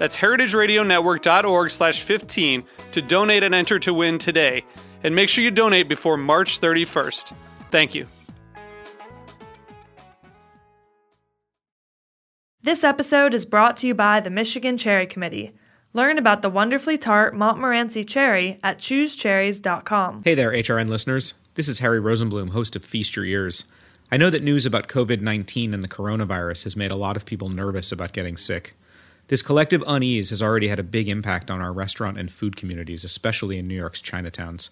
That's heritageradionetwork.org slash 15 to donate and enter to win today. And make sure you donate before March 31st. Thank you. This episode is brought to you by the Michigan Cherry Committee. Learn about the wonderfully tart Montmorency cherry at choosecherries.com. Hey there, HRN listeners. This is Harry Rosenblum, host of Feast Your Ears. I know that news about COVID 19 and the coronavirus has made a lot of people nervous about getting sick. This collective unease has already had a big impact on our restaurant and food communities, especially in New York's Chinatowns.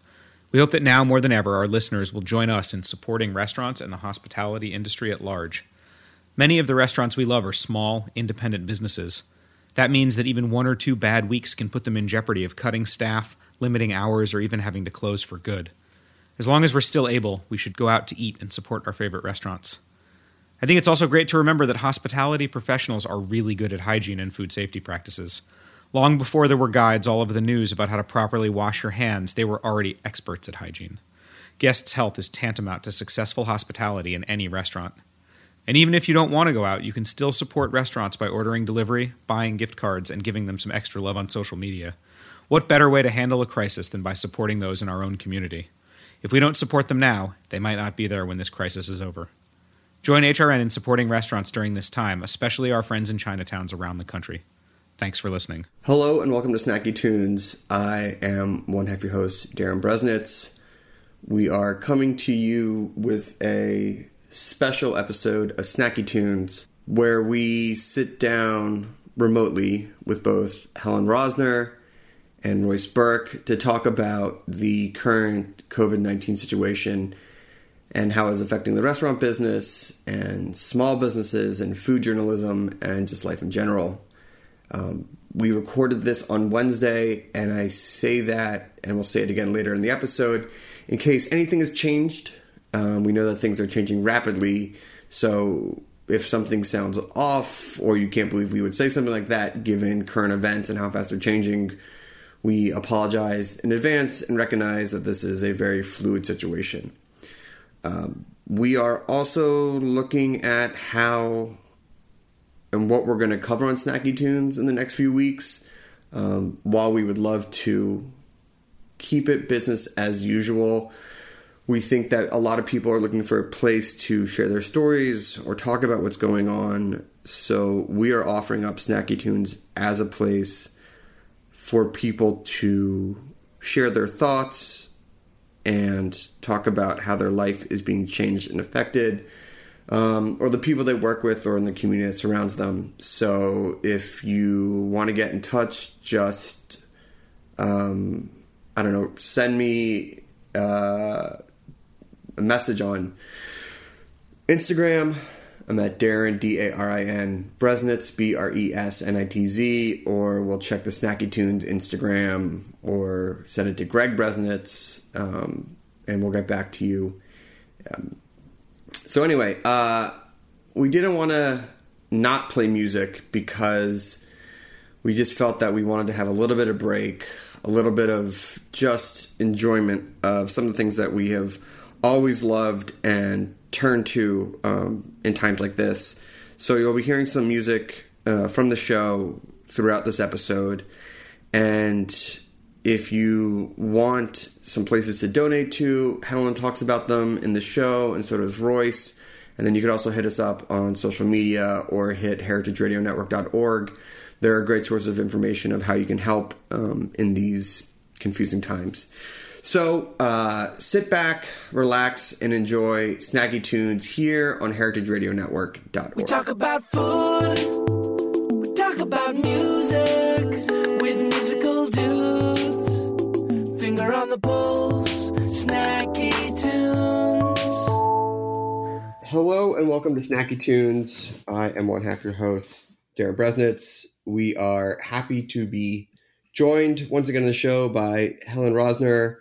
We hope that now more than ever, our listeners will join us in supporting restaurants and the hospitality industry at large. Many of the restaurants we love are small, independent businesses. That means that even one or two bad weeks can put them in jeopardy of cutting staff, limiting hours, or even having to close for good. As long as we're still able, we should go out to eat and support our favorite restaurants. I think it's also great to remember that hospitality professionals are really good at hygiene and food safety practices. Long before there were guides all over the news about how to properly wash your hands, they were already experts at hygiene. Guests' health is tantamount to successful hospitality in any restaurant. And even if you don't want to go out, you can still support restaurants by ordering delivery, buying gift cards, and giving them some extra love on social media. What better way to handle a crisis than by supporting those in our own community? If we don't support them now, they might not be there when this crisis is over. Join HRN in supporting restaurants during this time, especially our friends in Chinatowns around the country. Thanks for listening. Hello and welcome to Snacky Tunes. I am one half your host, Darin Bresnitz. We are coming to you with a special episode of Snacky Tunes where we sit down remotely with both Helen Rosner and Royce Burke to talk about the current COVID 19 situation and how it's affecting the restaurant business and small businesses and food journalism and just life in general. Um, we recorded this on Wednesday, and I say that, and we'll say it again later in the episode, in case anything has changed. Um, we know that things are changing rapidly, so if something sounds off or you can't believe we would say something like that given current events and how fast they're changing, we apologize in advance and recognize that this is a very fluid situation. Um, we are also looking at how and what we're going to cover on Snacky Tunes in the next few weeks. Um, while we would love to keep it business as usual, we think that a lot of people are looking for a place to share their stories or talk about what's going on. So we are offering up Snacky Tunes as a place for people to share their thoughts, and talk about how their life is being changed and affected, um, or the people they work with, or in the community that surrounds them. So if you want to get in touch, just um, I don't know, send me uh, a message on Instagram. I'm at Darin D A R I N Bresnitz B R E S N I T Z, or we'll check the Snacky Tunes Instagram, or send it to Greg Bresnitz, um, and we'll get back to you. Um, so anyway, uh, we didn't want to not play music because we just felt that we wanted to have a little bit of break, a little bit of just enjoyment of some of the things that we have always loved and turn to um, in times like this. So you'll be hearing some music uh, from the show throughout this episode. And if you want some places to donate to, Helen talks about them in the show, and so does Royce. And then you could also hit us up on social media or hit heritageradionetwork.org. There are great sources of information of how you can help um, in these confusing times. So uh, sit back, relax, and enjoy Snacky Tunes here on heritageradionetwork.org. We talk about food, we talk about music with musical dudes. Finger on the pulse, snacky tunes. Hello and welcome to Snacky Tunes. I am one half your host, Darin Bresnitz. We are happy to be joined once again on the show by Helen Rosner,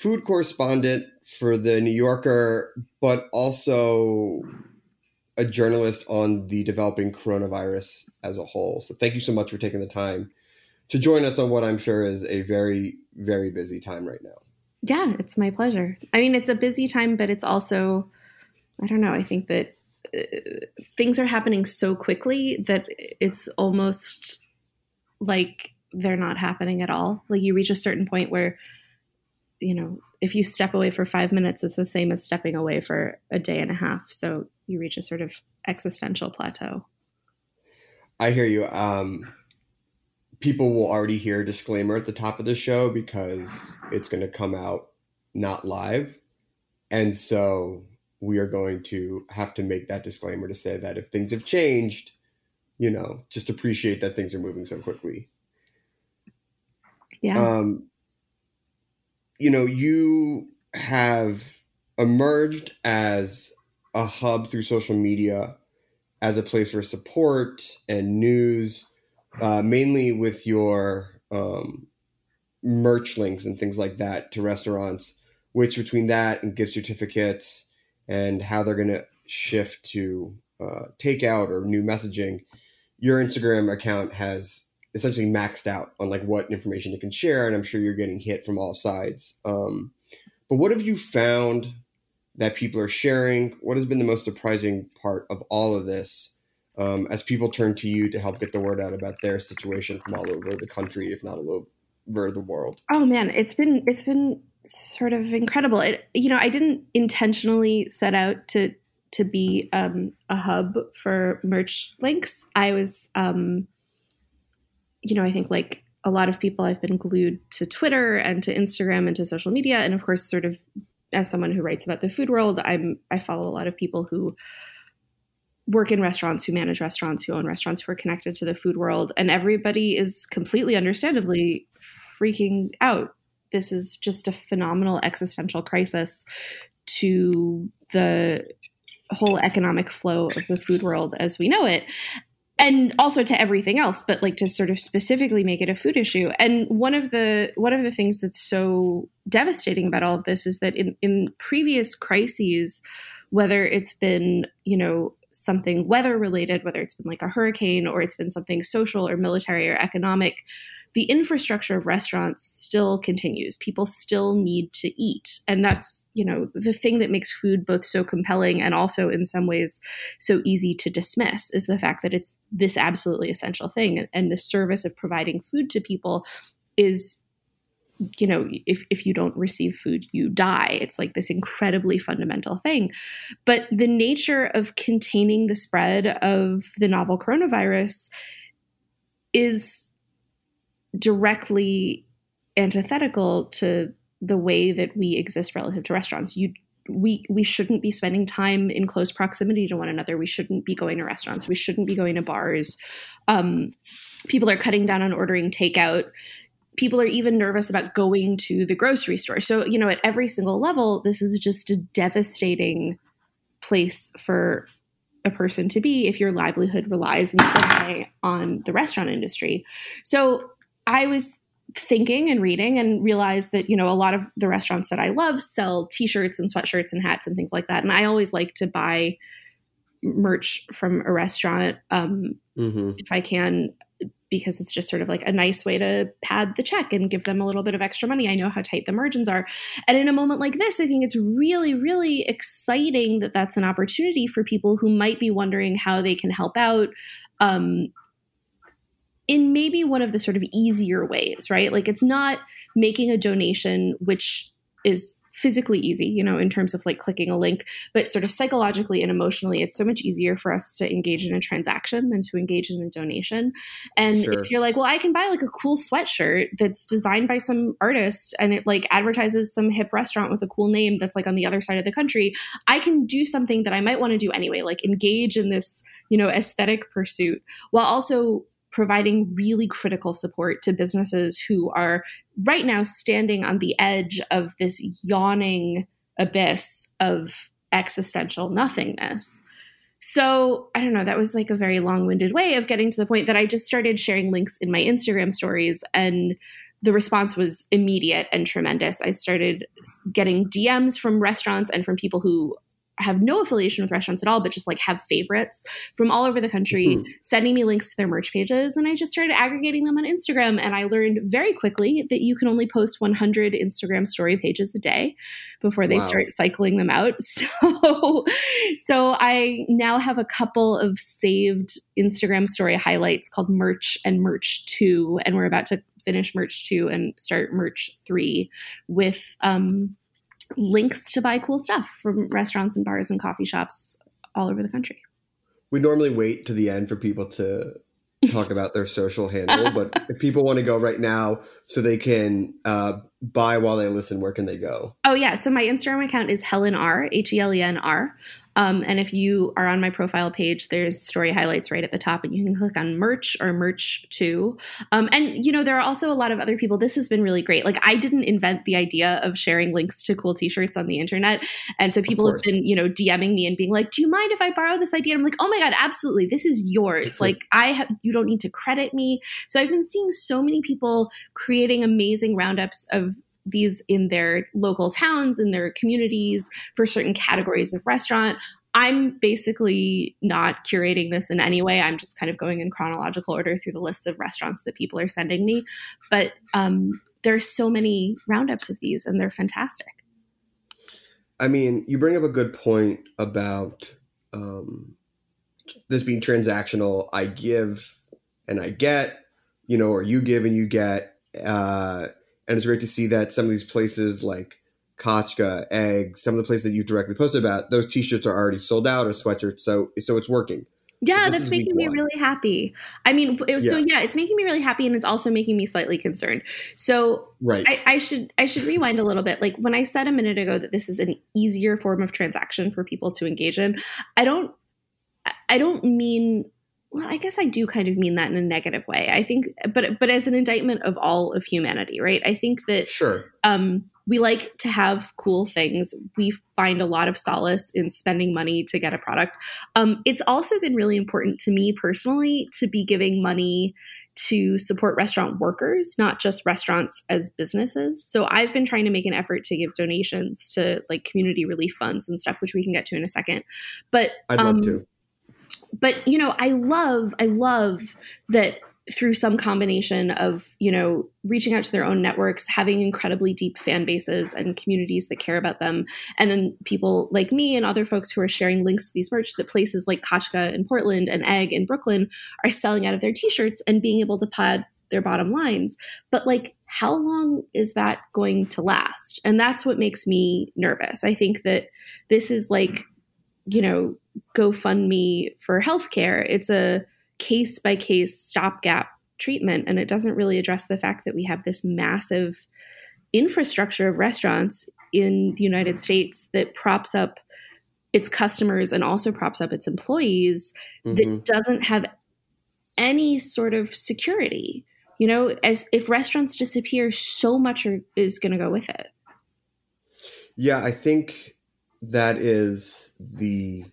food correspondent for the New Yorker, but also a journalist on the developing coronavirus as a whole. So thank you so much for taking the time to join us on what I'm sure is a very, very busy time right now. Yeah, it's my pleasure. I mean, it's a busy time, but it's also, I don't know, I think that uh, things are happening so quickly that it's almost like they're not happening at all. Like you reach a certain point where you know, if you step away for five minutes, it's the same as stepping away for a day and a half. So you reach a sort of existential plateau. I hear you. Um, people will already hear a disclaimer at the top of the show because it's going to come out not live. And so we are going to have to make that disclaimer to say that if things have changed, you know, just appreciate that things are moving so quickly. Yeah. Um, you know, you have emerged as a hub through social media as a place for support and news, uh, mainly with your um, merch links and things like that to restaurants, which between that and gift certificates and how they're going to shift to uh, takeout or new messaging, your Instagram account has essentially maxed out on like what information you can share, and I'm sure you're getting hit from all sides. Um, but what have you found that people are sharing? What has been the most surprising part of all of this? Um, as people turn to you to help get the word out about their situation from all over the country, if not all over the world. Oh man, it's been it's been sort of incredible. It you know I didn't intentionally set out to to be um, a hub for merch links. I was um, you know, I think like a lot of people, I've been glued to Twitter and to Instagram and to social media. And of course, sort of as someone who writes about the food world, I'm I follow a lot of people who work in restaurants, who manage restaurants, who own restaurants, who are connected to the food world, and everybody is completely understandably freaking out. This is just a phenomenal existential crisis to the whole economic flow of the food world as we know it and also to everything else but like to sort of specifically make it a food issue. And one of the one of the things that's so devastating about all of this is that in in previous crises whether it's been you know something weather related whether it's been like a hurricane or it's been something social or military or economic the infrastructure of restaurants still continues. People still need to eat. And that's, you know, the thing that makes food both so compelling and also in some ways so easy to dismiss is the fact that it's this absolutely essential thing. And the service of providing food to people is you know if if you don't receive food you die it's like this incredibly fundamental thing but the nature of containing the spread of the novel coronavirus is directly antithetical to the way that we exist relative to restaurants. You we we shouldn't be spending time in close proximity to one another. We shouldn't be going to restaurants. We shouldn't be going to bars. Um, people are cutting down on ordering takeout. People are even nervous about going to the grocery store. So you know, at every single level, this is just a devastating place for a person to be if your livelihood relies in some way on the restaurant industry. So I was thinking and reading and realized that you know a lot of the restaurants that I love sell t-shirts and sweatshirts and hats and things like that and I always like to buy merch from a restaurant um, mm-hmm. if I can because it's just sort of like a nice way to pad the check and give them a little bit of extra money. I know how tight the margins are. And in a moment like this, I think it's really, really exciting that that's an opportunity for people who might be wondering how they can help out. Um, in maybe one of the sort of easier ways, right? Like it's not making a donation, which is physically easy, you know, in terms of like clicking a link, but sort of psychologically and emotionally, it's so much easier for us to engage in a transaction than to engage in a donation. And Sure. if you're like, well, I can buy like a cool sweatshirt that's designed by some artist and it like advertises some hip restaurant with a cool name that's like on the other side of the country, I can do something that I might want to do anyway, like engage in this, you know, aesthetic pursuit while also providing really critical support to businesses who are right now standing on the edge of this yawning abyss of existential nothingness. So, I don't know, that was like a very long winded way of getting to the point that I just started sharing links in my Instagram stories and the response was immediate and tremendous. I started getting DMs from restaurants and from people who have no affiliation with restaurants at all, but just like have favorites from all over the country, Mhm. sending me links to their merch pages. And I just started aggregating them on Instagram. And I learned very quickly that you can only post 100 Instagram story pages a day before they Wow. start cycling them out. So, so I now have a couple of saved Instagram story highlights called Merch and Merch 2. And we're about to finish Merch 2 and start Merch 3 with um, links to buy cool stuff from restaurants and bars and coffee shops all over the country. We normally wait to the end for people to talk about their social handle, but if people want to go right now so they can uh, buy while they listen, where can they go? Oh yeah, so my Instagram account is Helen R H E L E N R, um, and if you are on my profile page, there's story highlights right at the top, and you can click on merch or merch too. Um, and you know there are also a lot of other people. This has been really great. Like I didn't invent the idea of sharing links to cool T-shirts on the internet, and so people have been you know DMing me and being like, "Do you mind if I borrow this idea?" And I'm like, "Oh my god, absolutely! This is yours. like I have, you don't need to credit me." So I've been seeing so many people creating amazing roundups of these in their local towns, in their communities for certain categories of restaurant. I'm basically not curating this in any way. I'm just kind of going in chronological order through the lists of restaurants that people are sending me. But um, there's so many roundups of these, and they're fantastic. I mean, you bring up a good point about um, this being transactional. I give and I get, you know, or you give and you get. Uh, and it's great to see that some of these places like Kachka, Egg, some of the places that you directly posted about, those T-shirts are already sold out or sweatshirts. So, so it's working. Yeah, that's making me one. really happy. I mean, it was, so Yeah. yeah, it's making me really happy, and it's also making me slightly concerned. So Right. I, I should I should rewind a little bit. Like when I said a minute ago that this is an easier form of transaction for people to engage in, I don't I don't mean well, I guess I do kind of mean that in a negative way. I think but but as an indictment of all of humanity, right? I think that sure. um, we like to have cool things. We find a lot of solace in spending money to get a product. Um, it's also been really important to me personally to be giving money to support restaurant workers, not just restaurants as businesses. So I've been trying to make an effort to give donations to like community relief funds and stuff, which we can get to in a second. But I'd um, love to. But you know i love i love that through some combination of you know reaching out to their own networks having incredibly deep fan bases and communities that care about them and then people like me and other folks who are sharing links to these merch that places like kachka in portland and egg in brooklyn are selling out of their t-shirts and being able to pad their bottom lines. But like how long is that going to last? And that's what makes me nervous. I think that this is like you know GoFundMe for healthcare. It's a case by case stopgap treatment, and it doesn't really address the fact that we have this massive infrastructure of restaurants in the United States that props up its customers and also props up its employees Mhm. that doesn't have any sort of security. You know, as if restaurants disappear, so much are, is going to go with it. Yeah, I think that is the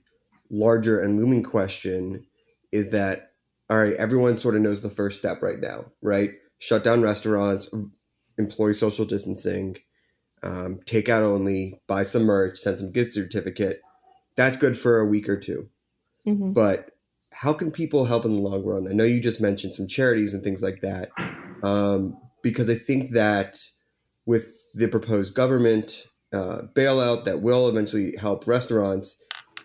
larger and looming question is that all right, everyone sort of knows the first step right now, right? Shut down restaurants, employ social distancing, um, take out only, buy some merch, send some gift certificate. That's good for a week or two. Mhm. But how can people help in the long run? I know you just mentioned some charities and things like that, um, because I think that with the proposed government uh, bailout that will eventually help restaurants,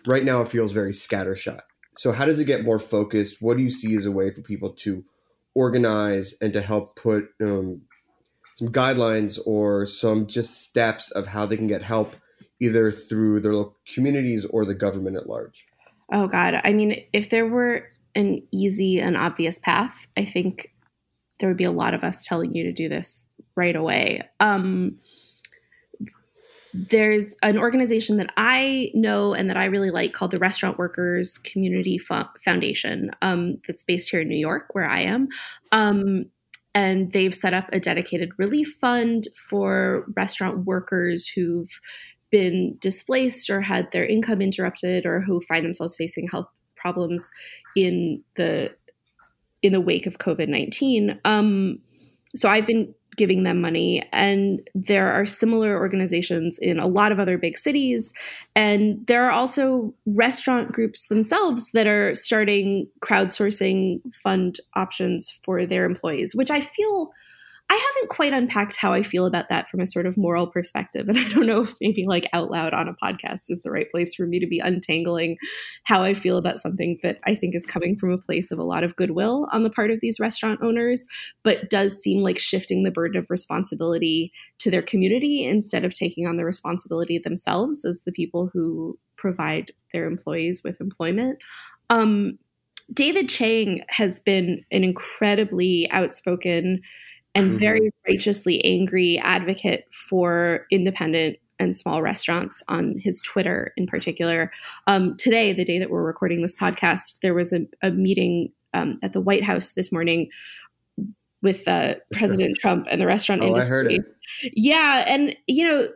right now it feels very scattershot. So, how does it get more focused? What do you see as a way for people to organize and to help put um, some guidelines or some just steps of how they can get help either through their local communities or the government at large? Oh God, I mean, if there were an easy and obvious path, I think there would be a lot of us telling you to do this right away. Um, there's an organization that I know and that I really like called the Restaurant Workers Community Foundation um, that's based here in New York, where I am. Um, and they've set up a dedicated relief fund for restaurant workers who've been displaced or had their income interrupted or who find themselves facing health problems in the in the wake of COVID nineteen. Um, so I've been giving them money. And there are similar organizations in a lot of other big cities. And there are also restaurant groups themselves that are starting crowdsourcing fund options for their employees, which I feel I haven't quite unpacked how I feel about that from a sort of moral perspective. And I don't know if maybe like out loud on a podcast is the right place for me to be untangling how I feel about something that I think is coming from a place of a lot of goodwill on the part of these restaurant owners, but does seem like shifting the burden of responsibility to their community instead of taking on the responsibility themselves as the people who provide their employees with employment. Um, David Chang has been an incredibly outspoken and mm-hmm. very righteously angry advocate for independent and small restaurants on his Twitter in particular. Um, today, the day that we're recording this podcast, there was a, a meeting um, at the White House this morning with uh, President Trump and the restaurant oh, industry. I heard it. Yeah, and you know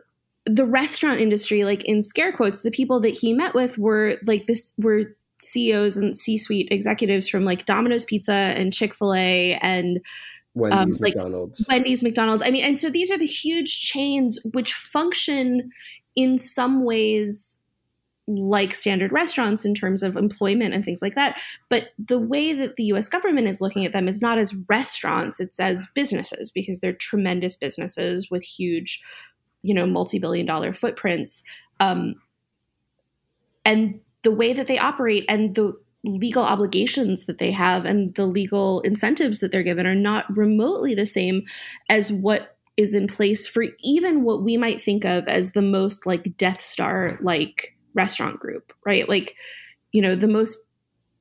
the restaurant industry, like in scare quotes, the people that he met with were like this were CEOs and C-suite executives from like Domino's Pizza and Chick Fil A and Wendy's, um, like McDonald's. Wendy's, McDonald's. I mean, and so these are the huge chains which function in some ways like standard restaurants in terms of employment and things like that. But the way that the US government is looking at them is not as restaurants, it's as businesses because they're tremendous businesses with huge, you know, multi billion dollar footprints. Um, and the way that they operate and the legal obligations that they have and the legal incentives that they're given are not remotely the same as what is in place for even what we might think of as the most like Death Star like restaurant group, right? Like, you know, the most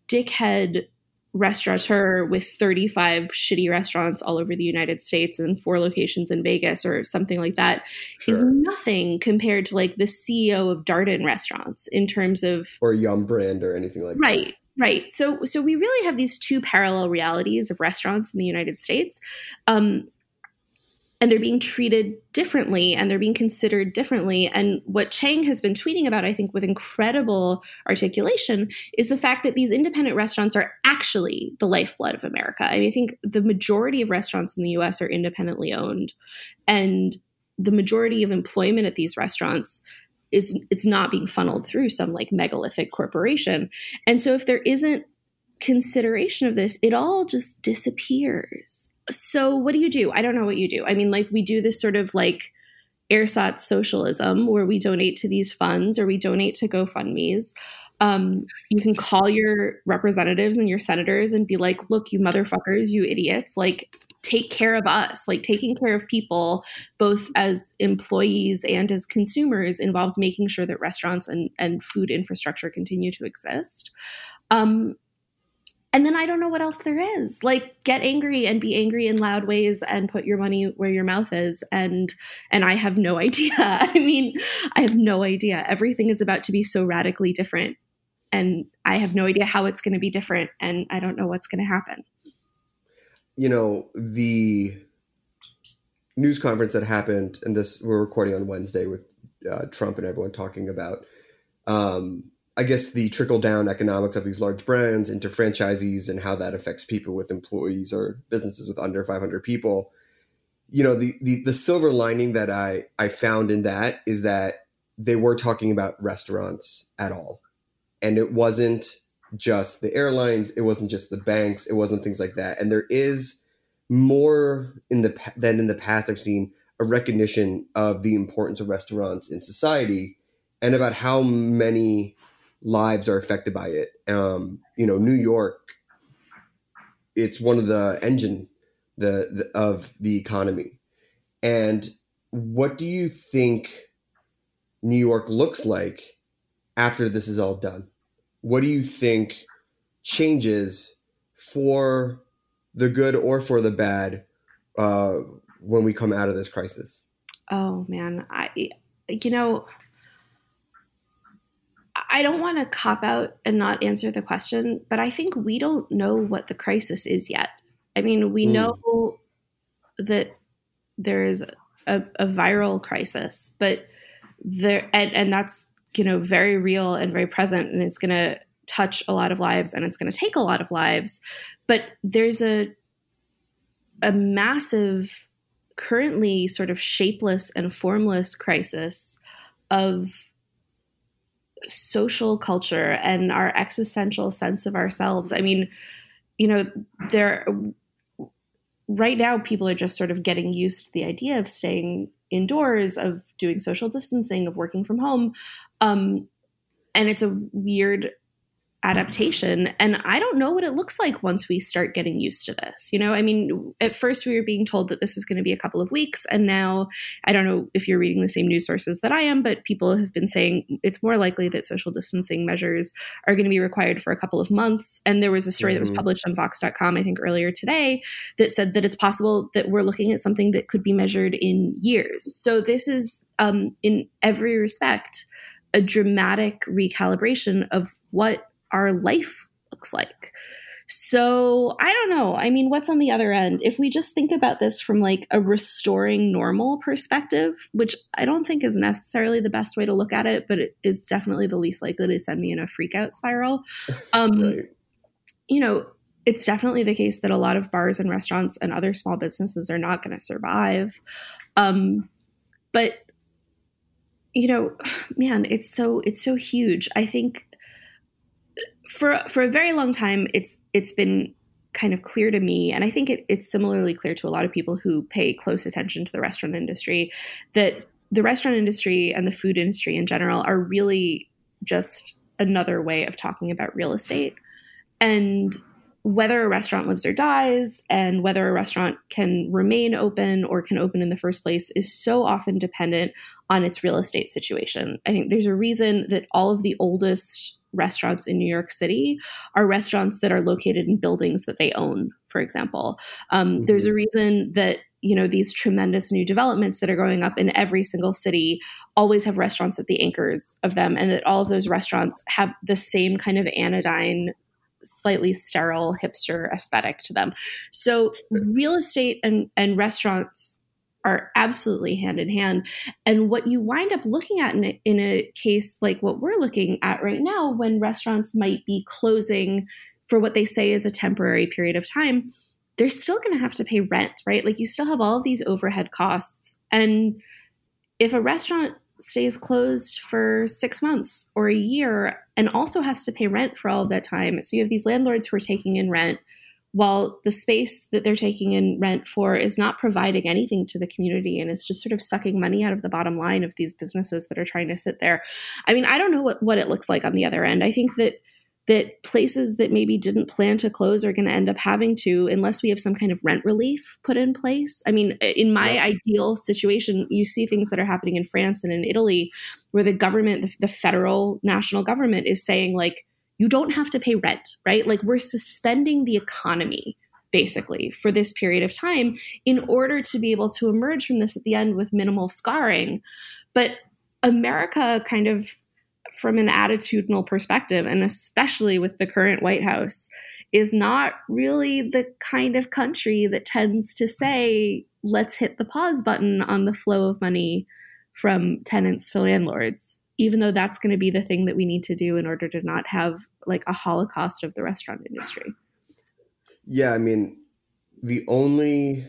dickhead restaurateur with 35 shitty restaurants all over the United States and four locations in Vegas or something like that sure. is nothing compared to like the CEO of Darden restaurants in terms of or Yum Brand or anything like right, that. Right. Right. So so we really have these two parallel realities of restaurants in the United States. Um, and they're being treated differently and they're being considered differently. And what Chang has been tweeting about, I think, with incredible articulation, is the fact that these independent restaurants are actually the lifeblood of America. I mean, I think the majority of restaurants in the US are independently owned. And the majority of employment at these restaurants is it's not being funneled through some like megalithic corporation. And so if there isn't consideration of this, it all just disappears. So what do you do? I don't know what you do. I mean, like we do this sort of like ersatz socialism where we donate to these funds or we donate to GoFundMe's. Um, you can call your representatives and your senators and be like, look, you motherfuckers, you idiots, like take care of us. Like taking care of people, both as employees and as consumers, involves making sure that restaurants and, and food infrastructure continue to exist. Um, and then I don't know what else there is. Like get angry and be angry in loud ways and put your money where your mouth is and and I have no idea. I mean, I have no idea. Everything is about to be so radically different and I have no idea how it's going to be different and I don't know what's going to happen you know, the news conference that happened, and this we're recording on Wednesday with uh, Trump and everyone talking about, um, I guess, the trickle down economics of these large brands into franchisees and how that affects people with employees or businesses with under 500 people. You know, the, the, the silver lining that I, I found in that is that they were talking about restaurants at all. And it wasn't just the airlines, it wasn't just the banks, it wasn't things like that. And there is more in the than in the past I've seen a recognition of the importance of restaurants in society and about how many lives are affected by it. Um, you know, New York, it's one of the engine the, the of the economy, And what do you think New York looks like after this is all done? What do you think changes for the good or for the bad uh, when we come out of this crisis? Oh man, I you know I don't want to cop out and not answer the question, but I think we don't know what the crisis is yet. I mean, we mm. know that there is a, a, viral crisis, but there and, and that's you know very real and very present, and it's going to touch a lot of lives, and it's going to take a lot of lives. But there's a a massive, currently sort of shapeless and formless crisis of social culture and our existential sense of ourselves. I mean, you know, there right now people are just sort of getting used to the idea of staying indoors, of doing social distancing, of working from home. Um, and it's a weird adaptation and i don't know what it looks like once we start getting used to this you know i mean at first we were being told that this was going to be a couple of weeks and now i don't know if you're reading the same news sources that i am but people have been saying it's more likely that social distancing measures are going to be required for a couple of months and there was a story mm-hmm. that was mm-hmm. published on vox.com i think earlier today that said that it's possible that we're looking at something that could be measured in years so this is um, in every respect a dramatic recalibration of what our life looks like. So I don't know. I mean, what's on the other end? If we just think about this from like a restoring normal perspective, which I don't think is necessarily the best way to look at it, but it's definitely the least likely to send me in a freak out spiral. Um, right. You know, it's definitely the case that a lot of bars and restaurants and other small businesses are not going to survive. Um, but you know, man, it's so it's so huge. I think for for a very long time it's it's been kind of clear to me and i think it, it's similarly clear to a lot of people who pay close attention to the restaurant industry that the restaurant industry and the food industry in general are really just another way of talking about real estate and whether a restaurant lives or dies and whether a restaurant can remain open or can open in the first place is so often dependent on its real estate situation. I think there's a reason that all of the oldest restaurants in New York City are restaurants that are located in buildings that they own, for example. Um, mm-hmm. There's a reason that you know these tremendous new developments that are going up in every single city always have restaurants at the anchors of them and that all of those restaurants have the same kind of anodyne slightly sterile hipster aesthetic to them. So real estate and, and restaurants are absolutely hand in hand. And what you wind up looking at in a, in a case like what we're looking at right now, when restaurants might be closing for what they say is a temporary period of time, they're still going to have to pay rent, right? Like you still have all of these overhead costs. And if a restaurant stays closed for six months or a year and also has to pay rent for all that time. So you have these landlords who are taking in rent while the space that they're taking in rent for is not providing anything to the community and is just sort of sucking money out of the bottom line of these businesses that are trying to sit there. I mean, I don't know what, what it looks like on the other end. I think that that places that maybe didn't plan to close are going to end up having to unless we have some kind of rent relief put in place. I mean, in my yeah. ideal situation, you see things that are happening in France and in Italy where the government, the, the federal national government is saying like you don't have to pay rent, right? Like we're suspending the economy basically for this period of time in order to be able to emerge from this at the end with minimal scarring. But America kind of from an attitudinal perspective, and especially with the current White House, is not really the kind of country that tends to say, let's hit the pause button on the flow of money from tenants to landlords, even though that's going to be the thing that we need to do in order to not have like a holocaust of the restaurant industry. Yeah, I mean, the only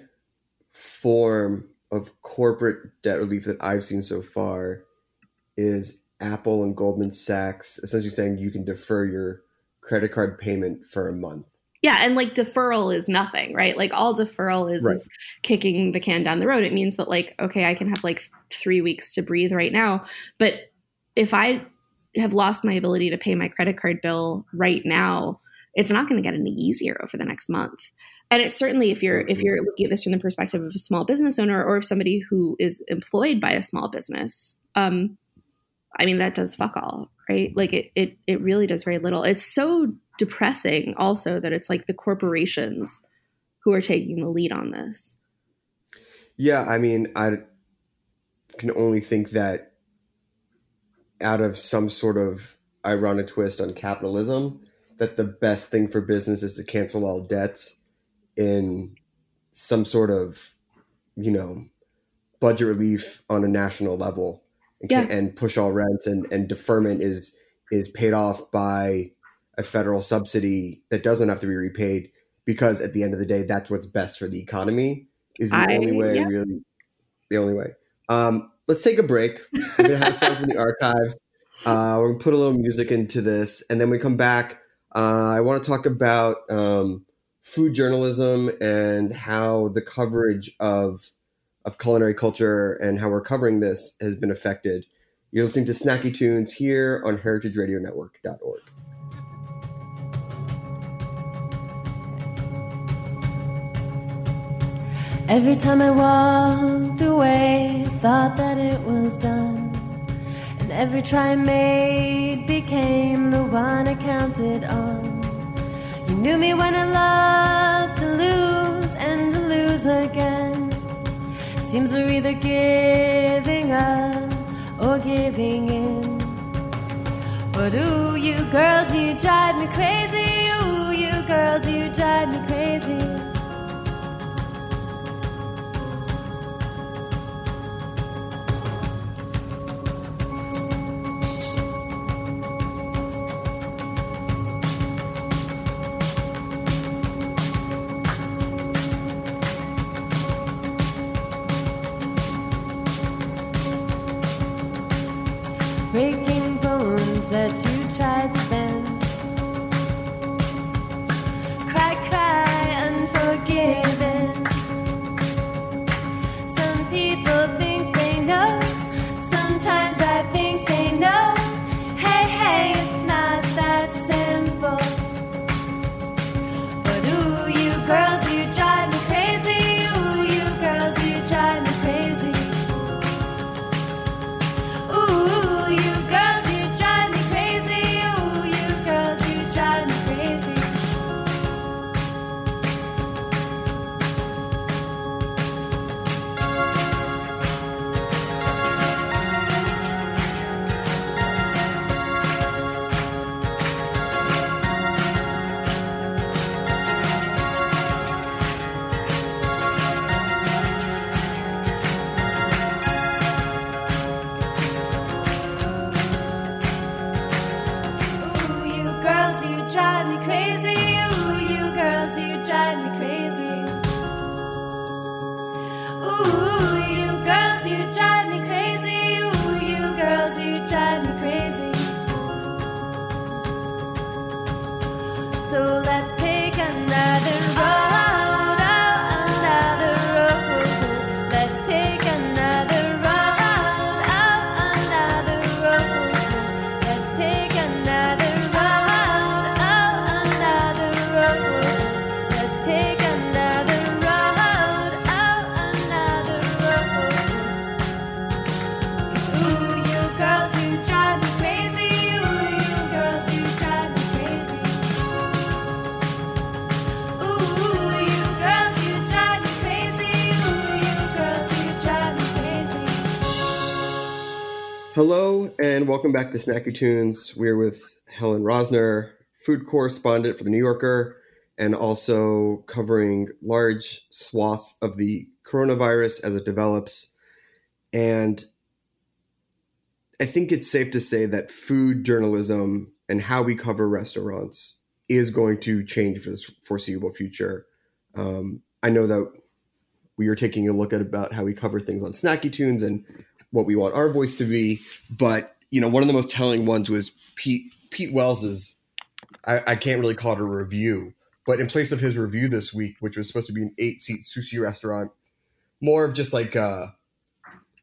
form of corporate debt relief that I've seen so far is Apple and Goldman Sachs essentially saying you can defer your credit card payment for a month. Yeah, and like deferral is nothing, right? Like all deferral is, right. is kicking the can down the road. It means that like okay, I can have like 3 weeks to breathe right now, but if I have lost my ability to pay my credit card bill right now, it's not going to get any easier over the next month. and it's certainly if you're if you're looking at this from the perspective of a small business owner or of somebody who is employed by a small business um i mean that does fuck all right? Like it it it really does very little. It's so depressing also that it's like the corporations who are taking the lead on this. Yeah, I mean, I can only think that out of some sort of ironic twist on capitalism, that the best thing for business is to cancel all debts in some sort of, you know, budget relief on a national level and, Yeah. and push all rents and, and deferment is is paid off by a federal subsidy that doesn't have to be repaid because at the end of the day that's what's best for the economy is the I- only way yeah. really the only way um let's take a break we're gonna have a song from the archives uh we're gonna put a little music into this and then we come back uh i want to talk about um food journalism and how the coverage of of culinary culture and how we're covering this has been affected you're listening to snacky tunes here on heritageradionetwork.org Every time I walked away, thought that it was done. And every try I made became the one I counted on. You knew me when I loved to lose and to lose again. Seems we're either giving up or giving in. But ooh, you girls, you drive me crazy. Ooh, you girls, you drive me crazy. Welcome back to Snacky Tunes. We're with Helen Rosner, food correspondent for the New Yorker, and also covering large swaths of the coronavirus as it develops. And I think it's safe to say that food journalism and how we cover restaurants is going to change for the foreseeable future. Um, I know that we are taking a look at about how we cover things on Snacky Tunes and what we want our voice to be. But you know, one of the most telling ones was Pete Pete Wells's. I, I can't really call it a review, but in place of his review this week, which was supposed to be an eight seat sushi restaurant, more of just like uh,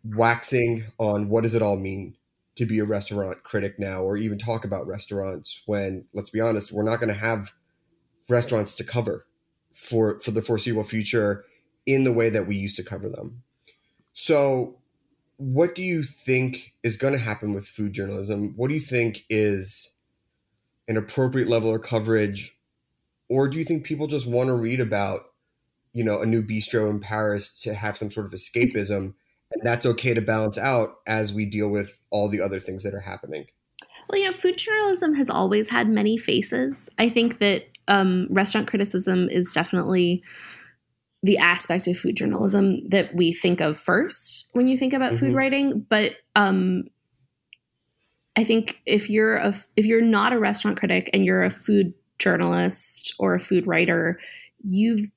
waxing on what does it all mean to be a restaurant critic now, or even talk about restaurants when, let's be honest, we're not going to have restaurants to cover for for the foreseeable future in the way that we used to cover them. So, what do you think is going to happen with food journalism? What do you think is an appropriate level of coverage, or do you think people just want to read about, you know, a new bistro in Paris to have some sort of escapism, and that's okay to balance out as we deal with all the other things that are happening? Well, you know, food journalism has always had many faces. I think that um, restaurant criticism is definitely the aspect of food journalism that we think of first when you think about mm-hmm. food writing. But um, I think if you're a if you're not a restaurant critic and you're a food journalist or a food writer, you've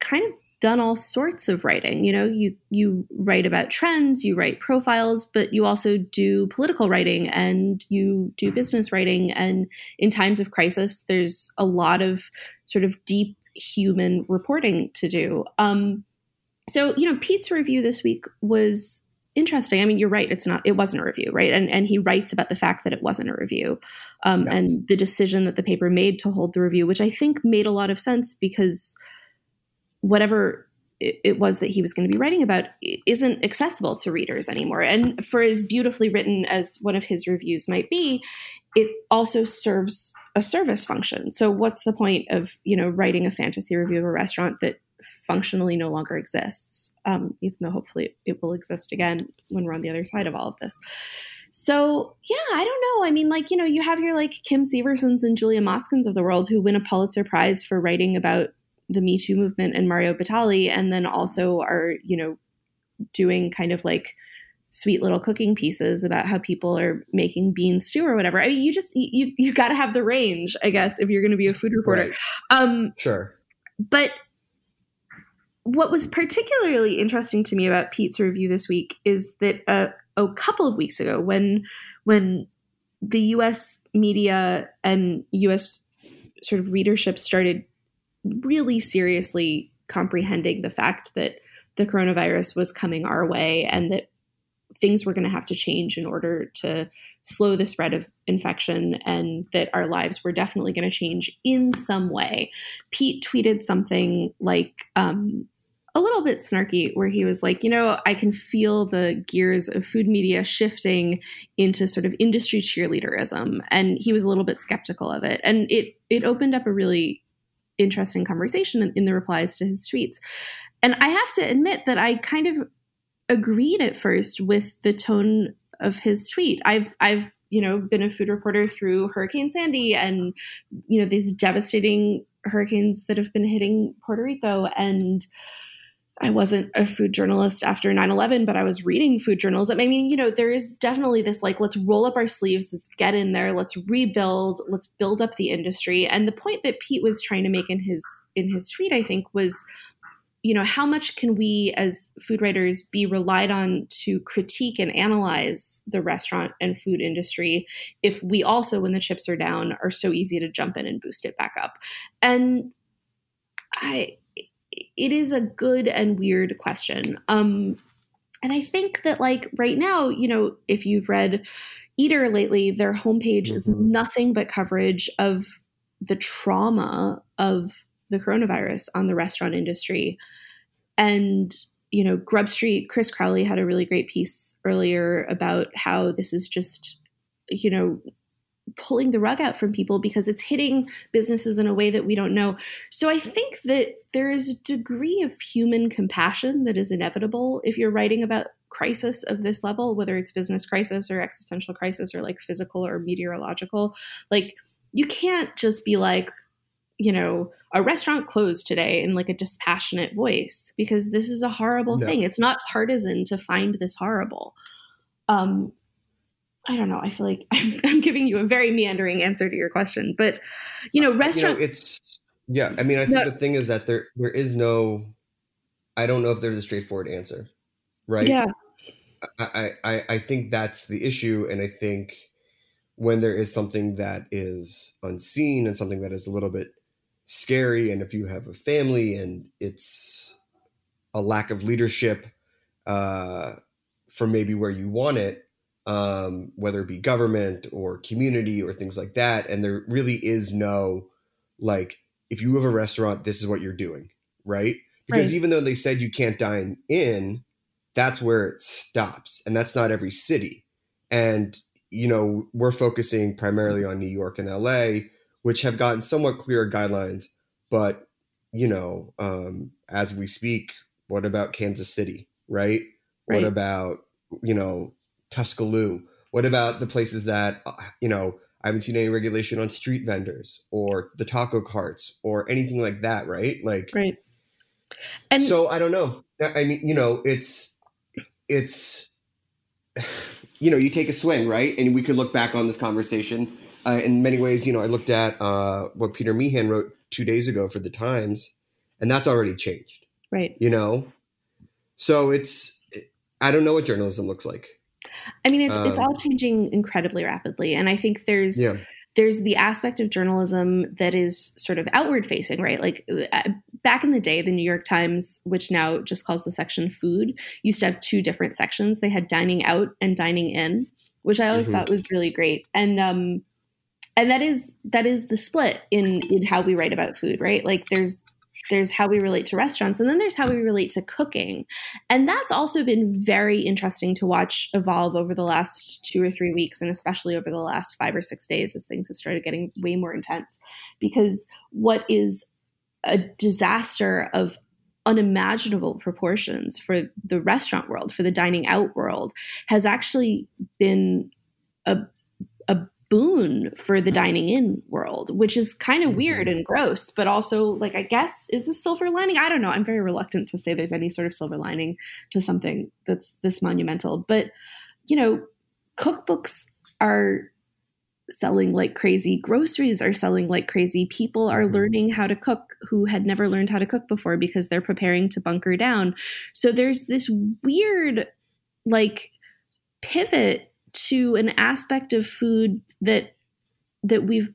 kind of done all sorts of writing. You know, you you write about trends, you write profiles, but you also do political writing and you do business writing. And in times of crisis, there's a lot of sort of deep human reporting to do. Um, so you know, Pete's review this week was interesting. I mean, you're right. It's not. It wasn't a review, right? And and he writes about the fact that it wasn't a review, um, yes. and the decision that the paper made to hold the review, which I think made a lot of sense because whatever it was that he was going to be writing about isn't accessible to readers anymore. And for as beautifully written as one of his reviews might be, it also serves a service function. So what's the point of, you know, writing a fantasy review of a restaurant that functionally no longer exists, um, even though hopefully it will exist again when we're on the other side of all of this. So yeah, I don't know. I mean, like you know, you have your like Kim Seversons and Julia Moskins of the world who win a Pulitzer Prize for writing about the Me Too movement and Mario Batali, and then also are, you know, doing kind of like sweet little cooking pieces about how people are making bean stew or whatever. I mean, you just you you got to have the range, I guess, if you're going to be a food reporter. Right. Um, sure. But what was particularly interesting to me about Pete's review this week is that uh, a couple of weeks ago, when when the U.S. media and U.S. sort of readership started really seriously comprehending the fact that the coronavirus was coming our way and that things were going to have to change in order to slow the spread of infection and that our lives were definitely going to change in some way. Pete tweeted something like, um, a little bit snarky where he was like, you know, I can feel the gears of food media shifting into sort of industry cheerleaderism and he was a little bit skeptical of it. And it it opened up a really interesting conversation in, in the replies to his tweets. And I have to admit that I kind of agreed at first with the tone of his tweet. I've I've you know been a food reporter through Hurricane Sandy and you know these devastating hurricanes that have been hitting Puerto Rico and I wasn't a food journalist after 9 11, but I was reading food journalism. I mean, you know, there is definitely this like, let's roll up our sleeves, let's get in there, let's rebuild, let's build up the industry. And the point that Pete was trying to make in his in his tweet, I think, was you know how much can we as food writers be relied on to critique and analyze the restaurant and food industry if we also when the chips are down are so easy to jump in and boost it back up and i it is a good and weird question. Um, and I think that like right now, you know, if you've read Eater lately, their homepage mm-hmm. is nothing but coverage of the trauma of the coronavirus on the restaurant industry. And, you know, Grub Street, Chris Crowley had a really great piece earlier about how this is just, you know, pulling the rug out from people because it's hitting businesses in a way that we don't know. So I think that there is a degree of human compassion that is inevitable if you're writing about crisis of this level, whether it's business crisis or existential crisis or like physical or meteorological. Like you can't just be like, you know, a restaurant closed today in like a dispassionate voice because this is a horrible thing. It's not partisan to find this horrible. Um, I don't know. I feel like I'm, I'm, giving you a very meandering answer to your question, but you know, restaurant. You know, it's yeah. I mean, I think no, the thing is that there there is no. I don't know if there's a straightforward answer, right? Yeah. I I I think that's the issue, and I think when there is something that is unseen and something that is a little bit scary, and if you have a family and it's a lack of leadership uh, for maybe where you want it um, whether it be government or community or things like that. And there really is no like if you have a restaurant, this is what you're doing, right? Because Right. even though they said you can't dine in, that's where it stops. And that's not every city. And, you know, we're focusing primarily on New York and LA, which have gotten somewhat clearer guidelines. But, you know, um, as we speak, what about Kansas City, right? Right. What about, you know, Tuscaloosa? What about the places that, uh, you know, I haven't seen any regulation on street vendors or the taco carts or anything like that, right? Like, Right. And so I don't know. I I mean, you know, it's it's you know, you take a swing, right? And we could look back on this conversation uh, in many ways. You know, I looked at uh, what Peter Meehan wrote two days ago for the Times, and that's already changed. right. You know, so it's I don't know what journalism looks like. I mean, it's it's Um, all changing incredibly rapidly, and I think there's Yeah, there's the aspect of journalism that is sort of outward facing, right? Like uh, back in the day, the New York Times, which now just calls the section food, used to have two different sections. They had dining out and dining in, which I always Mhm. thought was really great. And um and that is that is the split in in how we write about food, right? Like there's there's how we relate to restaurants and then there's how we relate to cooking. And that's also been very interesting to watch evolve over the last two or three weeks, and especially over the last five or six days as things have started getting way more intense. Because what is a disaster of unimaginable proportions for the restaurant world, for the dining out world, has actually been a, boon for the dining in world, which is kind of weird and gross, but also like I guess is a silver lining. I don't know. I'm very reluctant to say there's any sort of silver lining to something that's this monumental. But you know, cookbooks are selling like crazy, groceries are selling like crazy. People are Mhm. learning how to cook who had never learned how to cook before because they're preparing to bunker down. So there's this weird like pivot to an aspect of food that that we've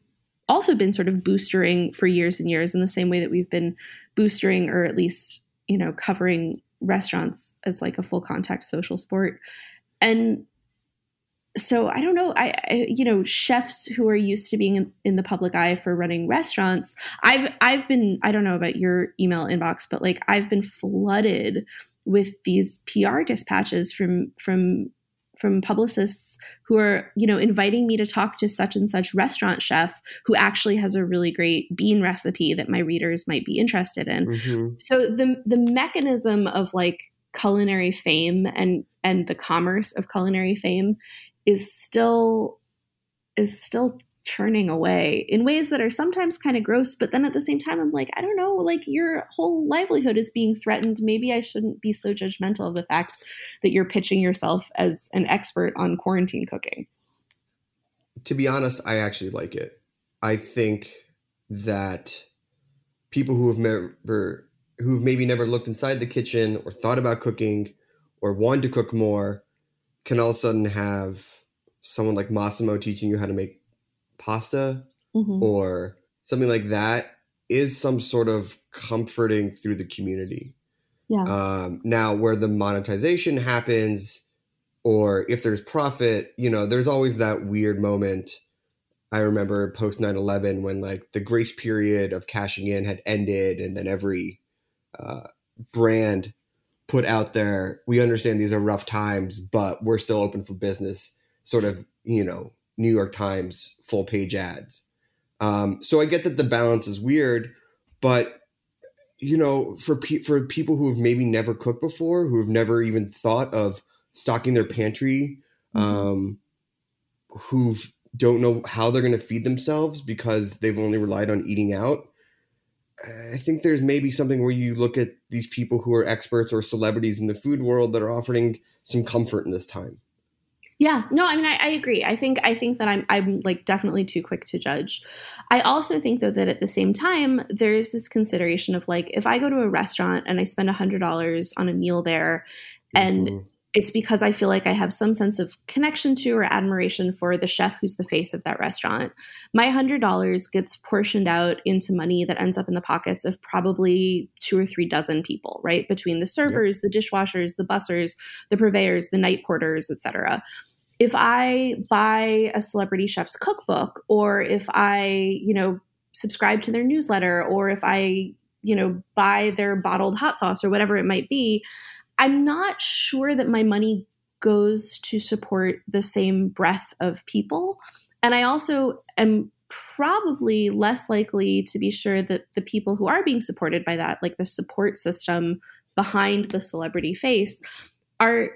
also been sort of boostering for years and years in the same way that we've been boostering or at least you know covering restaurants as like a full contact social sport. And so i don't know I, I you know chefs who are used to being in, in the public eye for running restaurants i've i've been i don't know about your email inbox but like i've been flooded with these pr dispatches from from from publicists who are you know inviting me to talk to such and such restaurant chef who actually has a really great bean recipe that my readers might be interested in Mhm. so the the mechanism of like culinary fame and and the commerce of culinary fame is still is still churning away in ways that are sometimes kind of gross but then at the same time I'm like I don't know like your whole livelihood is being threatened maybe I shouldn't be so judgmental of the fact that you're pitching yourself as an expert on quarantine cooking to be honest, I actually like it. I think that people who have never, who've maybe never looked inside the kitchen or thought about cooking or wanted to cook more can all of a sudden have someone like Massimo teaching you how to make pasta Mhm. or something like that is some sort of comforting through the community. yeah Um, now, where the monetization happens, or if there's profit, you know, there's always that weird moment. I remember post 9 11 when like the grace period of cashing in had ended, and then every uh, brand put out there, we understand these are rough times, but we're still open for business, sort of, you know, New York Times full page ads. Um, so I get that the balance is weird, but you know, for pe- for people who have maybe never cooked before, who have never even thought of stocking their pantry, um, who don't know how they're going to feed themselves because they've only relied on eating out. I think there's maybe something where you look at these people who are experts or celebrities in the food world that are offering some comfort in this time. Yeah, no, I mean, I, I agree. I think I think that I'm I'm like definitely too quick to judge. I also think though that at the same time there's this consideration of like if I go to a restaurant and I spend a hundred dollars on a meal there, and Mhm. It's because I feel like I have some sense of connection to or admiration for the chef who's the face of that restaurant. My hundred dollars gets portioned out into money that ends up in the pockets of probably two or three dozen people, right? Between the servers, the dishwashers, the bussers, the purveyors, the night porters, etc. If I buy a celebrity chef's cookbook or if I, you know, subscribe to their newsletter or if I, you know, buy their bottled hot sauce or whatever it might be, I'm not sure that my money goes to support the same breadth of people. And I also am probably less likely to be sure that the people who are being supported by that, like the support system behind the celebrity face, are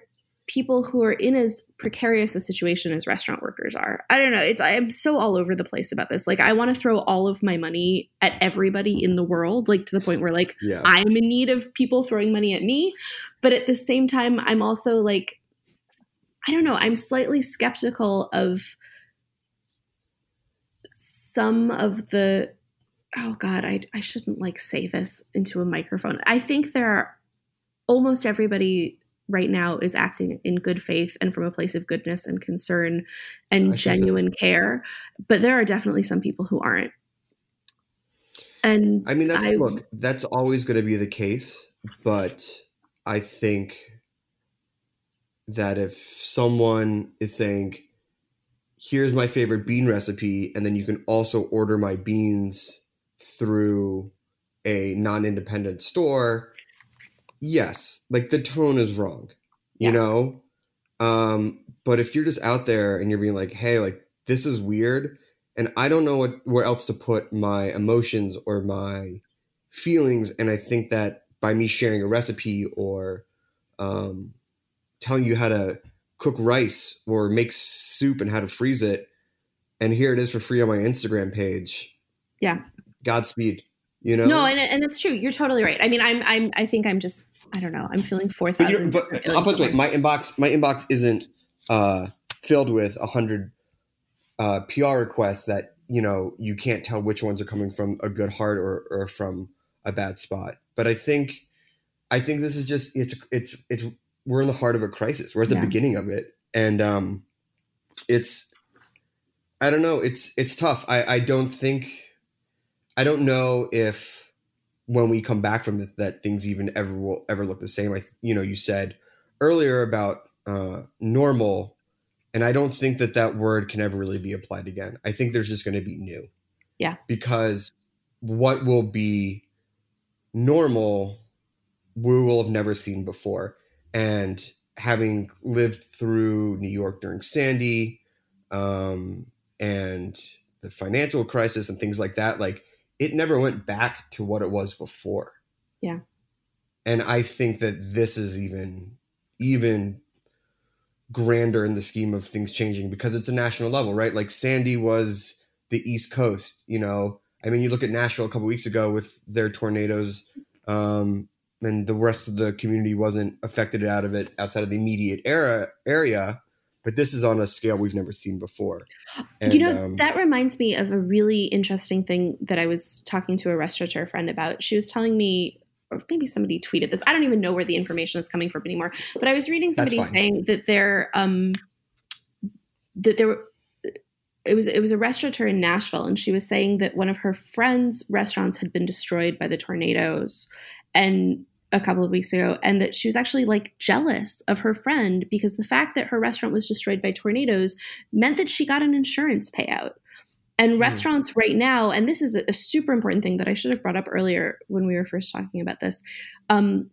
people who are in as precarious a situation as restaurant workers are. I don't know. It's I'm so all over the place about this. Like I want to throw all of my money at everybody in the world, like to the point where like Yeah. I'm in need of people throwing money at me, but at the same time I'm also like I don't know, I'm slightly skeptical of some of the oh god, I I shouldn't like say this into a microphone. I think there are almost everybody right now is acting in good faith and from a place of goodness and concern and I think so. genuine care, but there are definitely some people who aren't. And I mean, that's I- look, that's always going to be the case, but I think that if someone is saying, "Here's my favorite bean recipe," and then you can also order my beans through a non-independent store, yes, like the tone is wrong, you Yeah. know. Um, but if you're just out there and you're being like, "Hey, like this is weird," and I don't know what where else to put my emotions or my feelings, and I think that by me sharing a recipe or um, telling you how to cook rice or make soup and how to freeze it, and here it is for free on my Instagram page. Yeah. Godspeed. You know. No, and and that's true. You're totally right. I mean, I'm I'm I think I'm just I don't know. I'm feeling four But, but I'll put it way: my inbox, my inbox isn't uh, filled with a hundred uh, PR requests that you know you can't tell which ones are coming from a good heart or, or from a bad spot. But I think, I think this is just it's it's it's we're in the heart of a crisis. We're at the Yeah. beginning of it, and um, it's I don't know. It's it's tough. I I don't think I don't know if when we come back from it that things even ever will ever look the same. I th- you know you said earlier about uh, normal, and I don't think that that word can ever really be applied again. I think there's just going to be new. Yeah. Because what will be normal, we will have never seen before, and having lived through New York during Sandy, um, and the financial crisis and things like that, like it never went back to what it was before. Yeah. And I think that this is even even grander in the scheme of things changing because it's a national level, right? Like Sandy was the East Coast, you know. I mean, you look at Nashville a couple weeks ago with their tornadoes, um, and the rest of the community wasn't affected out of it outside of the immediate era area. But this is on a scale we've never seen before. And, you know, um, that reminds me of a really interesting thing that I was talking to a restaurateur friend about. She was telling me, or maybe somebody tweeted this. I don't even know where the information is coming from anymore. But I was reading somebody saying that there, um, that there, were- it was it was a restaurateur in Nashville, and she was saying that one of her friends' restaurants had been destroyed by the tornadoes, and a couple of weeks ago, and that she was actually like jealous of her friend because the fact that her restaurant was destroyed by tornadoes meant that she got an insurance payout. And restaurants right now, and this is a, a super important thing that I should have brought up earlier when we were first talking about this. Um,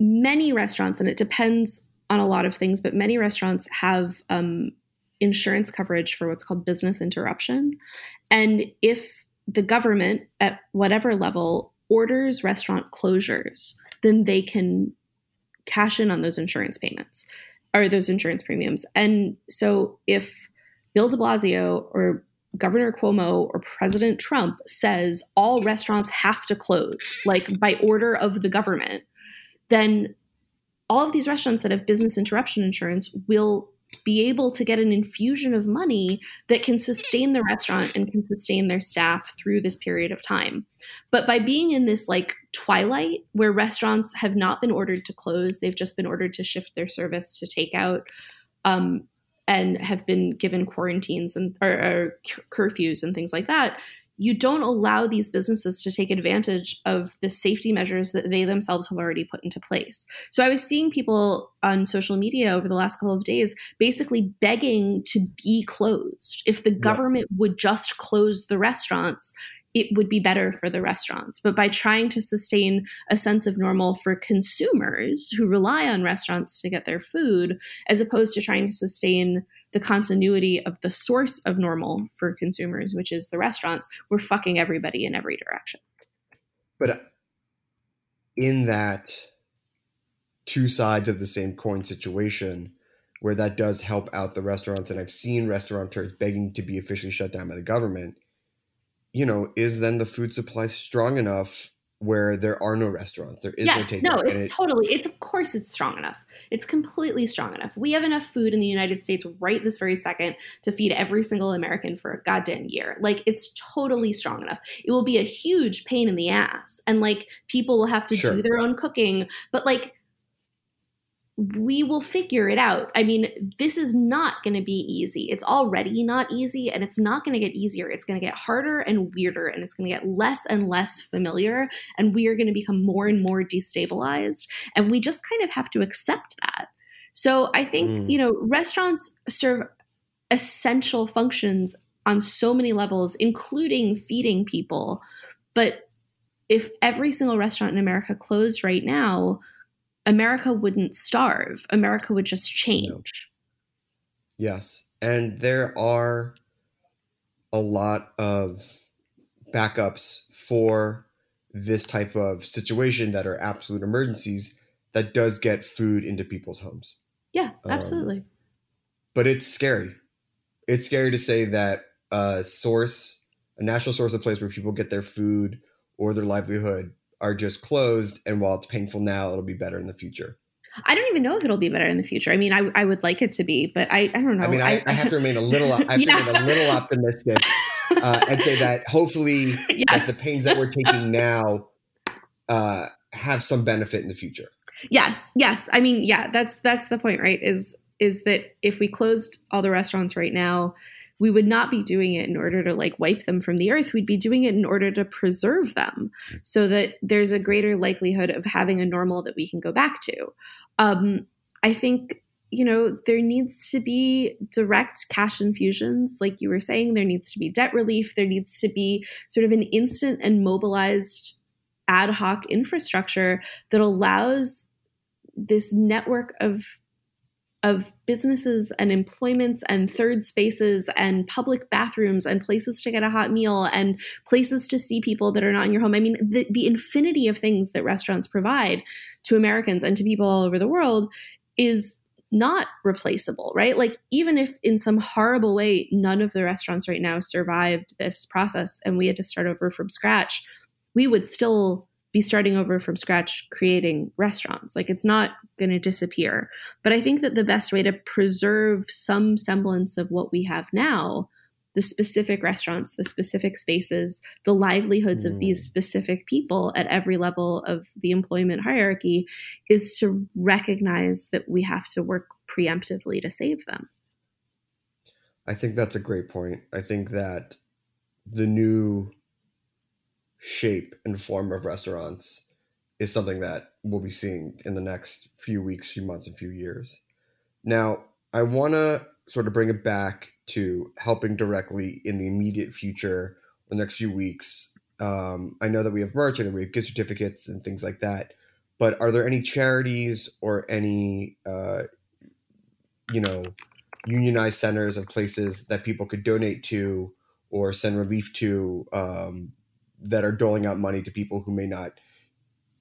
many restaurants, and it depends on a lot of things, but many restaurants have um, insurance coverage for what's called business interruption. And if the government at whatever level orders restaurant closures, then they can cash in on those insurance payments or those insurance premiums. And so if Bill de Blasio or Governor Cuomo or President Trump says all restaurants have to close, like by order of the government, then all of these restaurants that have business interruption insurance will be able to get an infusion of money that can sustain the restaurant and can sustain their staff through this period of time. But by being in this like twilight where restaurants have not been ordered to close, they've just been ordered to shift their service to takeout. Um, and have been given quarantines and or, or curfews and things like that you don't allow these businesses to take advantage of the safety measures that they themselves have already put into place. So I was seeing people on social media over the last couple of days basically begging to be closed. If the government would just close the restaurants, it would be better for the restaurants. But by trying to sustain a sense of normal for consumers who rely on restaurants to get their food, as opposed to trying to sustain the continuity of the source of normal for consumers, which is the restaurants, we're fucking everybody in every direction. But uh, in that two sides of the same coin situation, where that does help out the restaurants, and I've seen restaurateurs begging to be officially shut down by the government, you know, is then the food supply strong enough where there are no restaurants. There is yes, no no, takeout. and it's it- totally. It's of course it's strong enough. It's completely strong enough. We have enough food in the United States right this very second to feed every single American for a goddamn year. Like it's totally strong enough. It will be a huge pain in the ass, and like people will have to Sure. do their own cooking. But like we will figure it out. I mean, this is not going to be easy. It's already not easy, and it's not going to get easier. It's going to get harder and weirder, and it's going to get less and less familiar, and we are going to become more and more destabilized. And we just kind of have to accept that. So I think, Mm. you know, restaurants serve essential functions on so many levels, including feeding people. But if every single restaurant in America closed right now, America wouldn't starve. America would just change. Yes. And there are a lot of backups for this type of situation that are absolute emergencies that does get food into people's homes. Yeah, Um, absolutely. But it's scary. It's scary to say that a source, a national source of place where people get their food or their livelihood are just closed. And while it's painful now, it'll be better in the future. I don't even know if it'll be better in the future. I mean, I, I would like it to be, but I, I don't know. I mean, I, I have to remain a little, I have Yeah. to remain a little optimistic uh, and say that hopefully that the pains that we're taking now uh, have some benefit in the future. Yes, yes. I mean, yeah, that's that's the point, right? Is is that if we closed all the restaurants right now, we would not be doing it in order to like wipe them from the earth. We'd be doing it in order to preserve them so that there's a greater likelihood of having a normal that we can go back to. Um, I think you know there needs to be direct cash infusions like you were saying there needs to be debt relief there needs to be sort of an instant and mobilized ad hoc infrastructure that allows this network of of businesses and employments and third spaces and public bathrooms and places to get a hot meal and places to see people that are not in your home. I mean, the, the infinity of things that restaurants provide to Americans and to people all over the world is not replaceable, right? Like, even if in some horrible way, none of the restaurants right now survived this process and we had to start over from scratch, we would still be starting over from scratch creating restaurants. Like it's not going to disappear. But I think that the best way to preserve some semblance of what we have now, the specific restaurants, the specific spaces, the livelihoods of Mm. these specific people at every level of the employment hierarchy, is to recognize that we have to work preemptively to save them. I think that's a great point. I think that the new shape and form of restaurants is something that we'll be seeing in the next few weeks, few months, and few years. Now, I want to sort of bring it back to helping directly in the immediate future, the next few weeks. Um, I know that we have merch and we have gift certificates and things like that, but are there any charities or any, uh, you know, unionized centers of places that people could donate to or send relief to um, that are doling out money to people who may not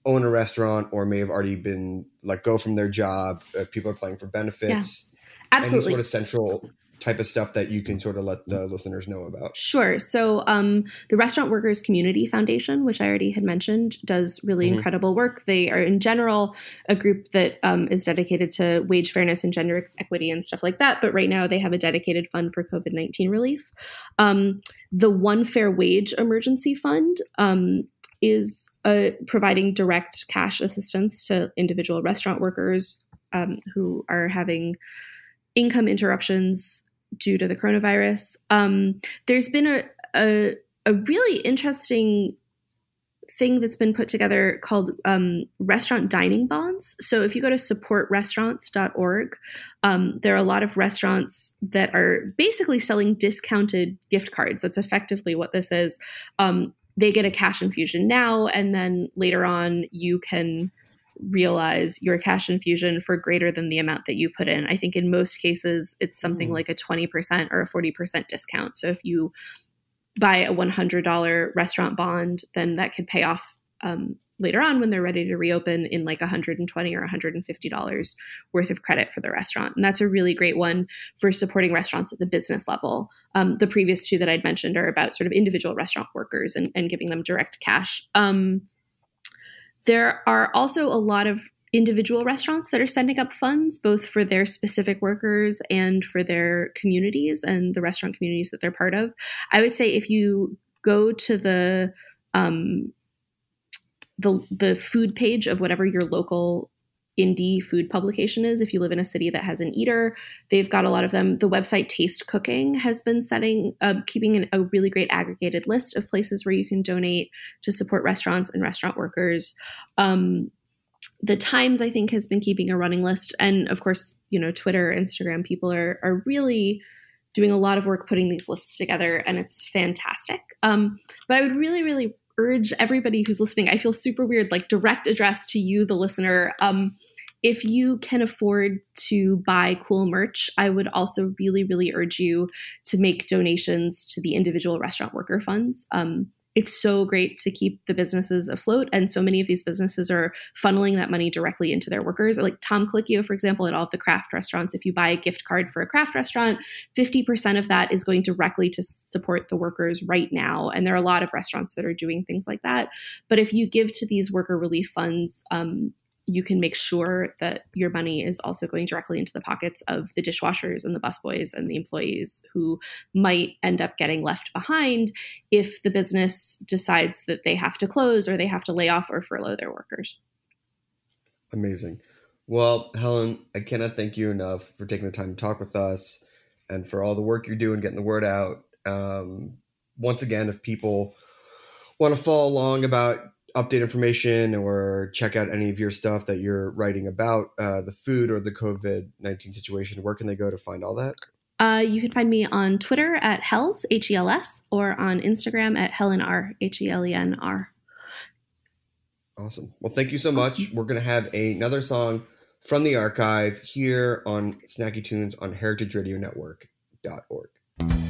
own a restaurant or may have already been let go from their job. Uh, people are playing for benefits. Absolutely. Any sort of central type of stuff that you can sort of let the listeners know about. Sure. So, um, the Restaurant Workers Community Foundation, which I already had mentioned, does really Mhm. incredible work. They are, in general, a group that um, is dedicated to wage fairness and gender equity and stuff like that. But right now, they have a dedicated fund for COVID 19 relief. Um, the One Fair Wage Emergency Fund. Um, is uh, providing direct cash assistance to individual restaurant workers um, who are having income interruptions due to the coronavirus. Um, there's been a, a a really interesting thing that's been put together called um, restaurant dining bonds. So if you go to supportrestaurants.org, um, there are a lot of restaurants that are basically selling discounted gift cards. That's effectively what this is. Um, they get a cash infusion now, and then later on, you can realize your cash infusion for greater than the amount that you put in. I think in most cases, it's something mm. like a 20% or a 40% discount. So if you buy a $100 restaurant bond, then that could pay off um, later on when they're ready to reopen in like 120 or $150 worth of credit for the restaurant and that's a really great one for supporting restaurants at the business level um, the previous two that i'd mentioned are about sort of individual restaurant workers and, and giving them direct cash um, there are also a lot of individual restaurants that are sending up funds both for their specific workers and for their communities and the restaurant communities that they're part of. I would say if you go to the um, the the food page of whatever your local indie food publication is if you live in a city that has an eater they've got a lot of them the website taste cooking has been setting uh, keeping an, a really great aggregated list of places where you can donate to support restaurants and restaurant workers um, the Times, I think, has been keeping a running list. And of course, you know, Twitter, Instagram, people are, are really doing a lot of work putting these lists together, and it's fantastic. Um, but I would really, really urge everybody who's listening, I feel super weird, like direct address to you, the listener. Um, if you can afford to buy cool merch, I would also really, really urge you to make donations to the individual restaurant worker funds. Um, it's so great to keep the businesses afloat. And so many of these businesses are funneling that money directly into their workers. Like Tom Colicchio, for example, at all of the craft restaurants, if you buy a gift card for a craft restaurant, 50% of that is going directly to support the workers right now. And there are a lot of restaurants that are doing things like that. But if you give to these worker relief funds, um, you can make sure that your money is also going directly into the pockets of the dishwashers and the busboys and the employees who might end up getting left behind if the business decides that they have to close or they have to lay off or furlough their workers. Amazing. Well, Helen, I cannot thank you enough for taking the time to talk with us and for all the work you're doing getting the word out. Um, once again, if people want to follow along about update information or check out any of your stuff that you're writing about uh, the food or the COVID 19 situation, where can they go to find all that? Uh, you can find me on Twitter at Hels, H E L S, or on Instagram at Helen R, H E L E N R. Awesome. Well, thank you so much. We're going to have a, another song from the archive here on Snacky Tunes on heritageradionetwork.org.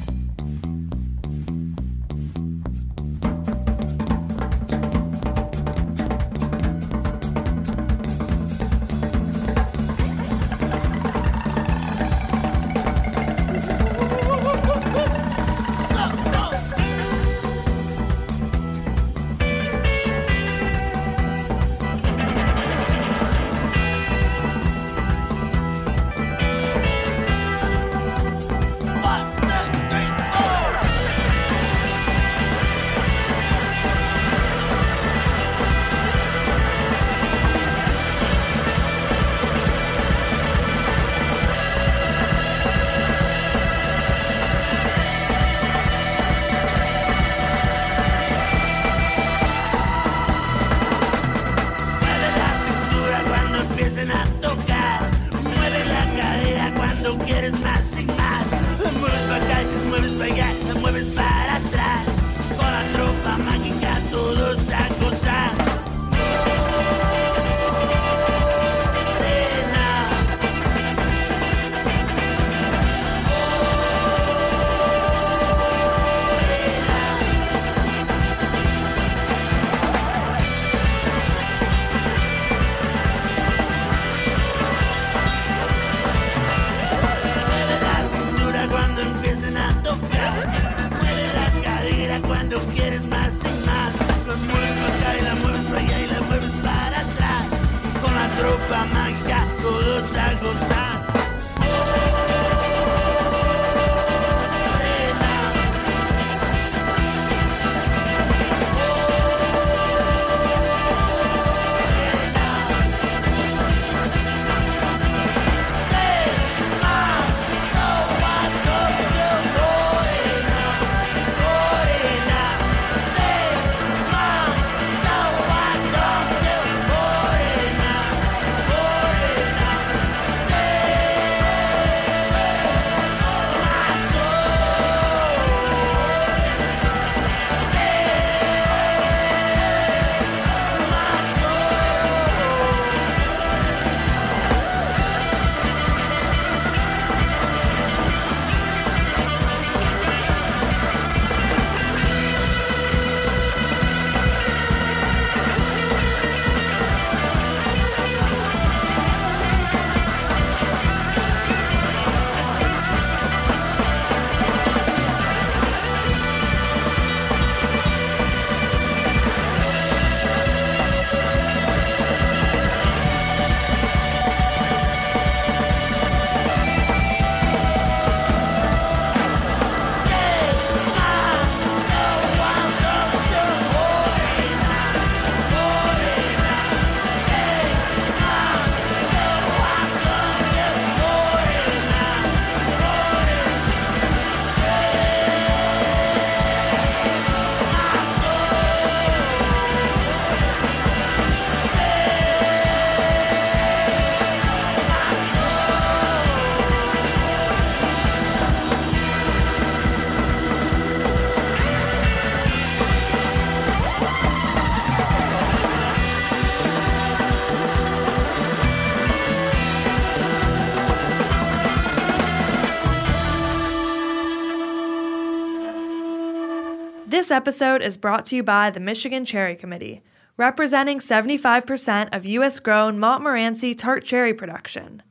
This episode is brought to you by the Michigan Cherry Committee, representing 75% of U.S. grown Montmorency tart cherry production.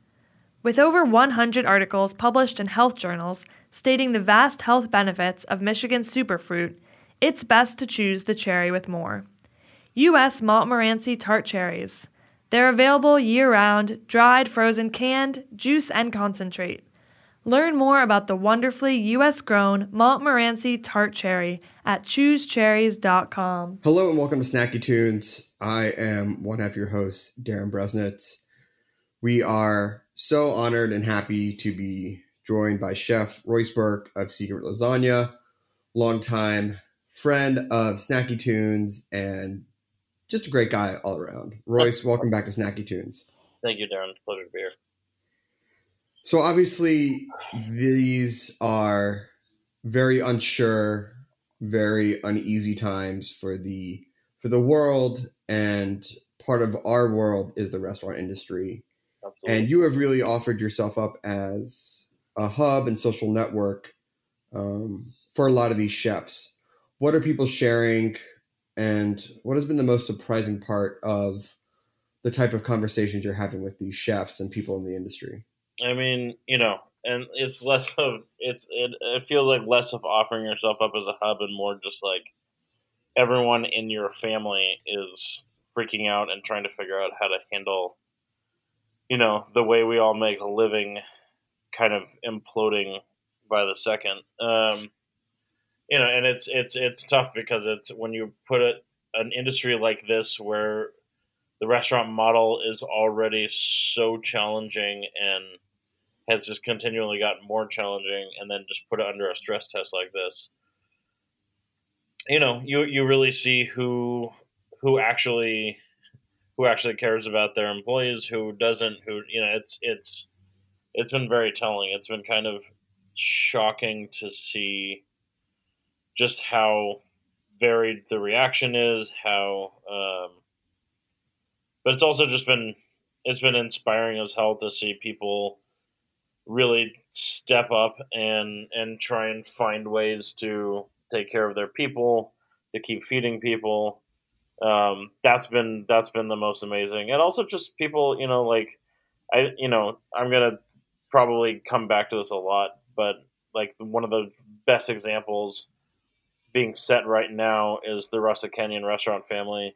With over 100 articles published in health journals stating the vast health benefits of Michigan's superfruit, it's best to choose the cherry with more. U.S. Montmorency tart cherries. They're available year round, dried, frozen, canned, juice, and concentrate. Learn more about the wonderfully U.S. grown Montmorency tart cherry at choosecherries.com. Hello and welcome to Snacky Tunes. I am one half your host, Darin Bresnitz. We are so honored and happy to be joined by Chef Royce Burke of Secret Lasagna, longtime friend of Snacky Tunes, and just a great guy all around. Royce, welcome back to Snacky Tunes. Thank you, Darin. Pleasure to be here. So obviously, these are very unsure, very uneasy times for the for the world, and part of our world is the restaurant industry. Absolutely. And you have really offered yourself up as a hub and social network um, for a lot of these chefs. What are people sharing, and what has been the most surprising part of the type of conversations you're having with these chefs and people in the industry? I mean, you know, and it's less of it's it, it feels like less of offering yourself up as a hub and more just like everyone in your family is freaking out and trying to figure out how to handle you know the way we all make a living kind of imploding by the second. Um you know and it's it's it's tough because it's when you put it an industry like this where the restaurant model is already so challenging and has just continually gotten more challenging and then just put it under a stress test like this. You know you you really see who who actually who actually cares about their employees who doesn't who you know it's it's it's been very telling. It's been kind of shocking to see just how varied the reaction is how um but it's also just been it's been inspiring as hell to see people really step up and and try and find ways to take care of their people to keep feeding people. Um, that's been that's been the most amazing. And also just people you know like i you know i'm gonna probably come back to this a lot but like one of the best examples being set right now is the canyon restaurant family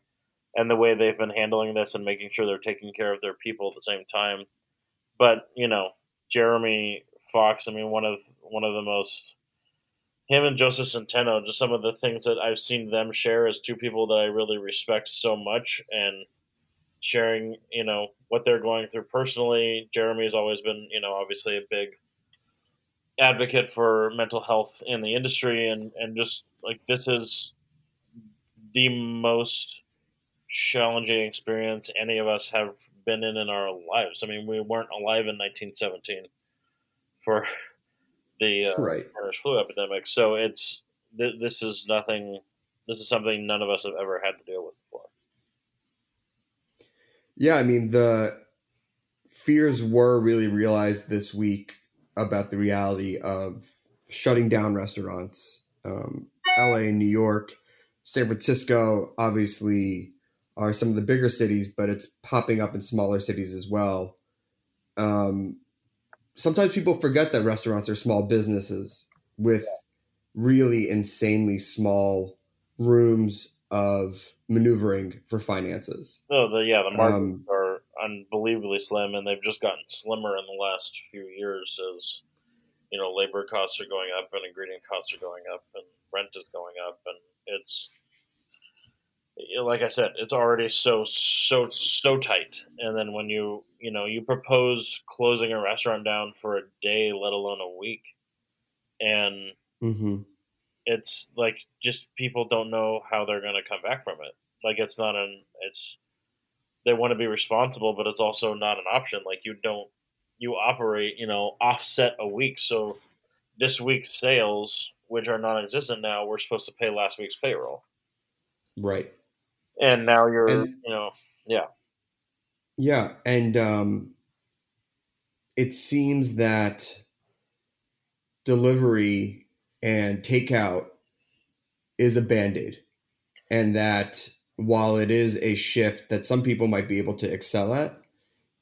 and the way they've been handling this and making sure they're taking care of their people at the same time. But you know Jeremy Fox. I mean, one of one of the most him and Josef Centeno. Just some of the things that I've seen them share as two people that I really respect so much, and sharing, you know, what they're going through personally. Jeremy has always been, you know, obviously a big advocate for mental health in the industry, and and just like this is the most challenging experience any of us have been in in our lives. I mean, we weren't alive in 1917 for the uh, Right. Spanish flu epidemic, so it's th- this is nothing. This is something none of us have ever had to deal with before. Yeah, I mean the fears were really realized this week about the reality of shutting down restaurants. Um, LA, New York, San Francisco, obviously are some of the bigger cities, but it's popping up in smaller cities as well. Um, sometimes people forget that restaurants are small businesses with really insanely small rooms of maneuvering for finances. No, the yeah, the margins Um, are unbelievably slim, and they've just gotten slimmer in the last few years as you know labor costs are going up and ingredient costs are going up and rent is going up, and it's like I said, it's already so so so tight. And then when you you know you propose closing a restaurant down for a day, let alone a week, and hmm it's like just people don't know how they're going to come back from it. Like it's not an it's they want to be responsible, but it's also not an option. Like you don't you operate you know offset a week, so this week's sales, which are non-existent now, we're supposed to pay last week's payroll, Right. And now you're And- you know yeah Yeah, and um, it seems that delivery and takeout is a band aid, and that while it is a shift that some people might be able to excel at,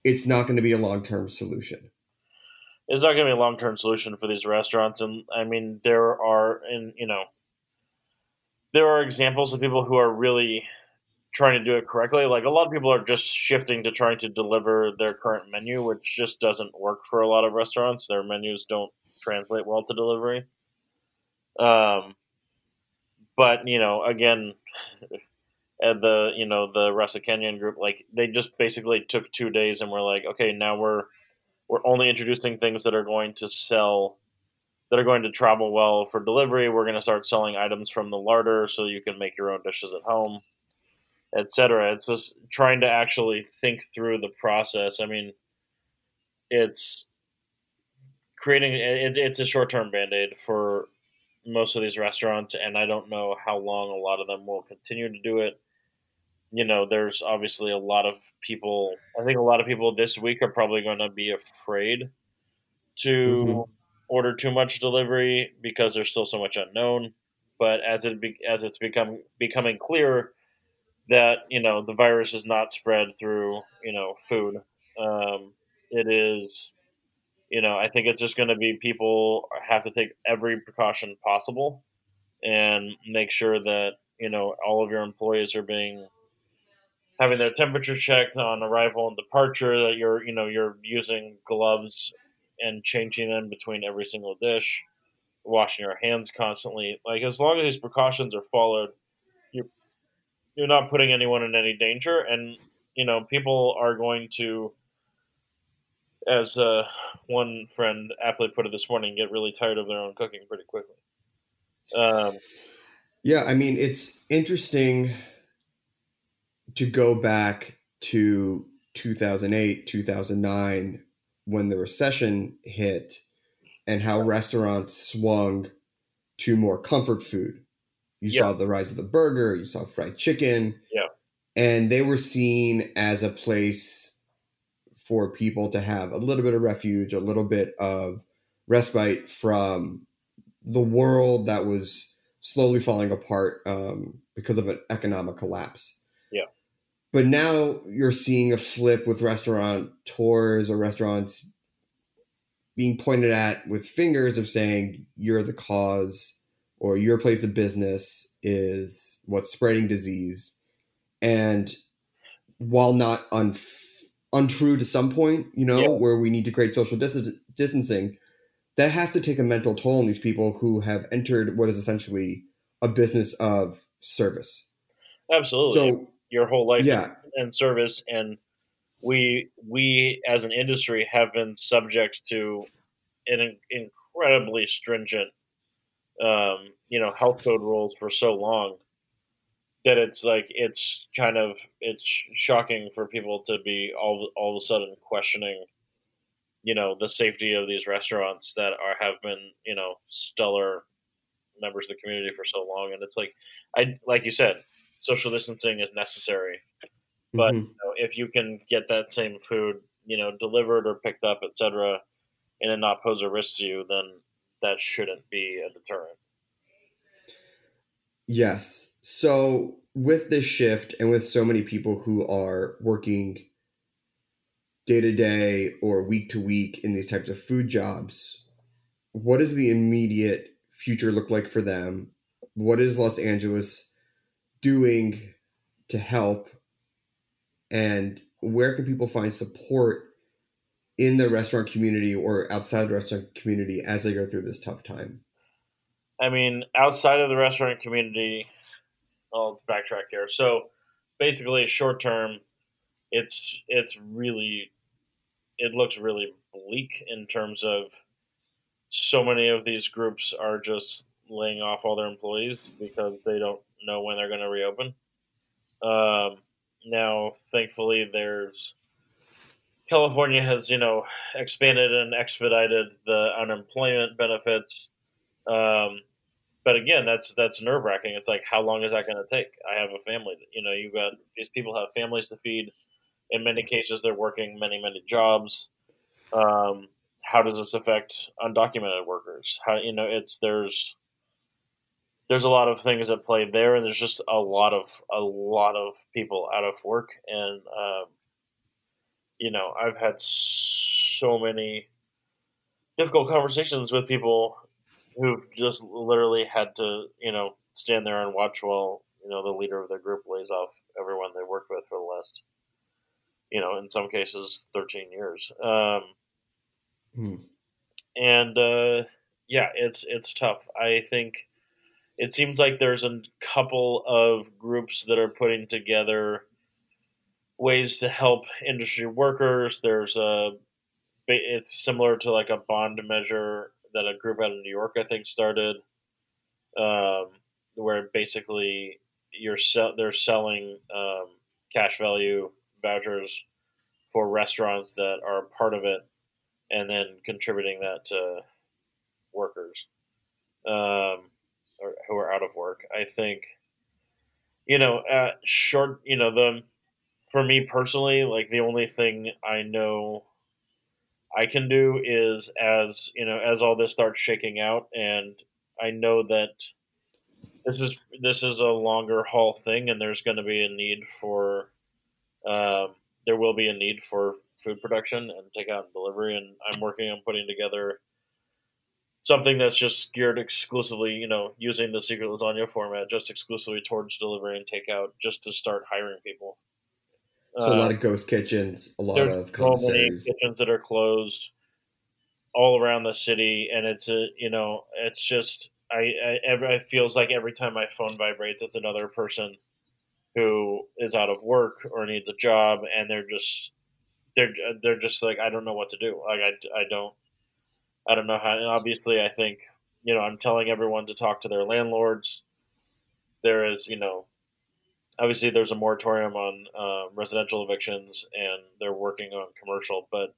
it's not going to be a long term solution. It's not going to be a long term solution for these restaurants, and I mean there are, and you know, there are examples of people who are really trying to do it correctly. Like a lot of people are just shifting to trying to deliver their current menu, which just doesn't work for a lot of restaurants. Their menus don't translate well to delivery. Um, but you know, again, at the you know the Rustic Canyon group, like they just basically took two days and were like, okay, now we're we're only introducing things that are going to sell that are going to travel well for delivery. We're going to start selling items from the larder so you can make your own dishes at home, etc. It's just trying to actually think through the process. I mean, it's creating it, it's a short term band aid for most of these restaurants, and I don't know how long a lot of them will continue to do it. You know, there's obviously a lot of people. I think a lot of people this week are probably going to be afraid to Mhm. order too much delivery because there's still so much unknown. But as it be, as it's become becoming clear that you know the virus is not spread through you know food, um, it is you know, I think it's just going to be people have to take every precaution possible and make sure that you know all of your employees are being having their temperature checked on arrival and departure. That you're you know you're using gloves and changing them between every single dish, washing your hands constantly. Like as long as these precautions are followed, you're not putting anyone in any danger, and you know people are going to as uh, one friend aptly put it this morning, get really tired of their own cooking pretty quickly. Um, Yeah, I mean, it's interesting to go back to 2008, 2009, when the recession hit, and how restaurants swung to more comfort food. You Yeah. saw the rise of the burger, you saw fried chicken. Yeah. And they were seen as a place for people to have a little bit of refuge, a little bit of respite from the world that was slowly falling apart um, because of an economic collapse. Yeah. But now you're seeing a flip with restaurant tours or restaurants being pointed at with fingers of saying you're the cause or your place of business is what's spreading disease. And while not un- untrue to some point, you know, Yeah. where we need to create social dis- distancing, that has to take a mental toll on these people who have entered what is essentially a business of service. absolutely, So, your whole life yeah, and service, and we we as an industry have been subject to an incredibly stringent, um, you know, health code rules for so long that it's like it's kind of it's shocking for people to be all all of a sudden questioning you know the safety of these restaurants that are have been you know stellar members of the community for so long and it's like i like you said social distancing is necessary but mhm. you know, if you can get that same food you know delivered or picked up etc and it not pose a risk to you then that shouldn't be a deterrent Yes. So with this shift and with so many people who are working day to day or week to week in these types of food jobs, what does the immediate future look like for them? What is Los Angeles doing to help? And where can people find support in the restaurant community or outside the restaurant community as they go through this tough time? I mean, outside of the restaurant community, I'll backtrack here. So basically, short term, it's it's really it looks really bleak in terms of so many of these groups are just laying off all their employees because they don't know when they're going to reopen. Um, now, thankfully, there's California has you know expanded and expedited the unemployment benefits. Um, but again, that's that's nerve wracking. It's like, how long is that going to take? I have a family. That, you know, you've got these people have families to feed. In many cases, they're working many many jobs. Um, how does this affect undocumented workers? How you know it's there's there's a lot of things at play there, and there's just a lot of a lot of people out of work, and um, you know, I've had so many difficult conversations with people who've just literally had to, you know, stand there and watch while you know the leader of their group lays off everyone they worked with for the last, you know, in some cases, thirteen years. Um, Hmm. and uh, yeah, it's it's tough. I think it seems like there's a couple of groups that are putting together ways to help industry workers. There's a it's similar to like a bond measure that a group out of New York I think started, um, where basically you're sell- they're selling um, cash value vouchers for restaurants that are part of it, and then contributing that to workers um, or, who are out of work. I think, you know, at short, you know, the for me personally, like the only thing I know I can do is as you know, as all this starts shaking out, and I know that this is this is a longer haul thing, and there's going to be a need for um, there will be a need for food production and takeout and delivery, and I'm working on putting together something that's just geared exclusively, you know, using the secret lasagna format, just exclusively towards delivery and takeout, just to start hiring people. So a lot of um, ghost kitchens, a lot of commissaries. kitchens that are closed all around the city, and it's a you know it's just I, I every, it feels like every time my phone vibrates, it's another person who is out of work or needs a job, and they're just they're they're just like I don't know what to do. Like I, I don't I don't know how. And obviously, I think you know I'm telling everyone to talk to their landlords. There is you know obviously there's a moratorium on uh, residential evictions and they're working on commercial but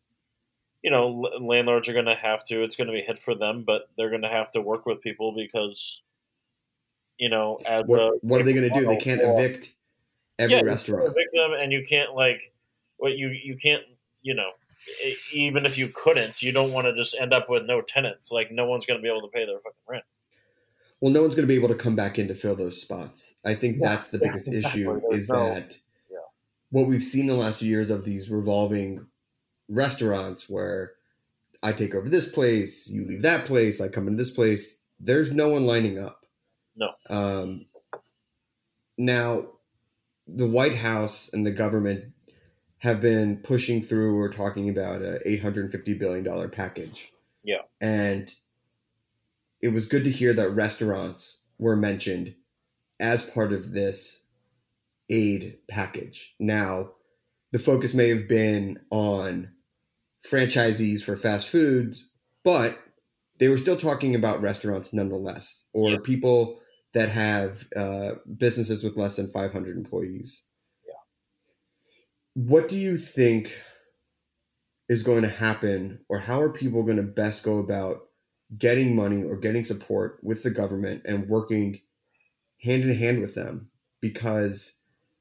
you know l- landlords are going to have to it's going to be a hit for them but they're going to have to work with people because you know as a, What, what are they going to do? They can't Well, evict every yeah, restaurant. You evict them, and you can't like what you you can't you know even if you couldn't, you don't want to just end up with no tenants. Like no one's going to be able to pay their fucking rent. Well, no one's going to be able to come back in to fill those spots. I think Yeah, that's the yeah, biggest exactly. issue There's is no- that yeah. what we've seen the last few years of these revolving restaurants where I take over this place, you leave that place, I come into this place. There's no one lining up. No. Um, now, the White House and the government have been pushing through or talking about a $850 billion package. Yeah. And it was good to hear that restaurants were mentioned as part of this aid package. Now, the focus may have been on franchisees for fast foods, but they were still talking about restaurants nonetheless, or Yeah. people that have uh, businesses with less than 500 employees. Yeah. What do you think is going to happen, or how are people going to best go about getting money or getting support with the government and working hand in hand with them? Because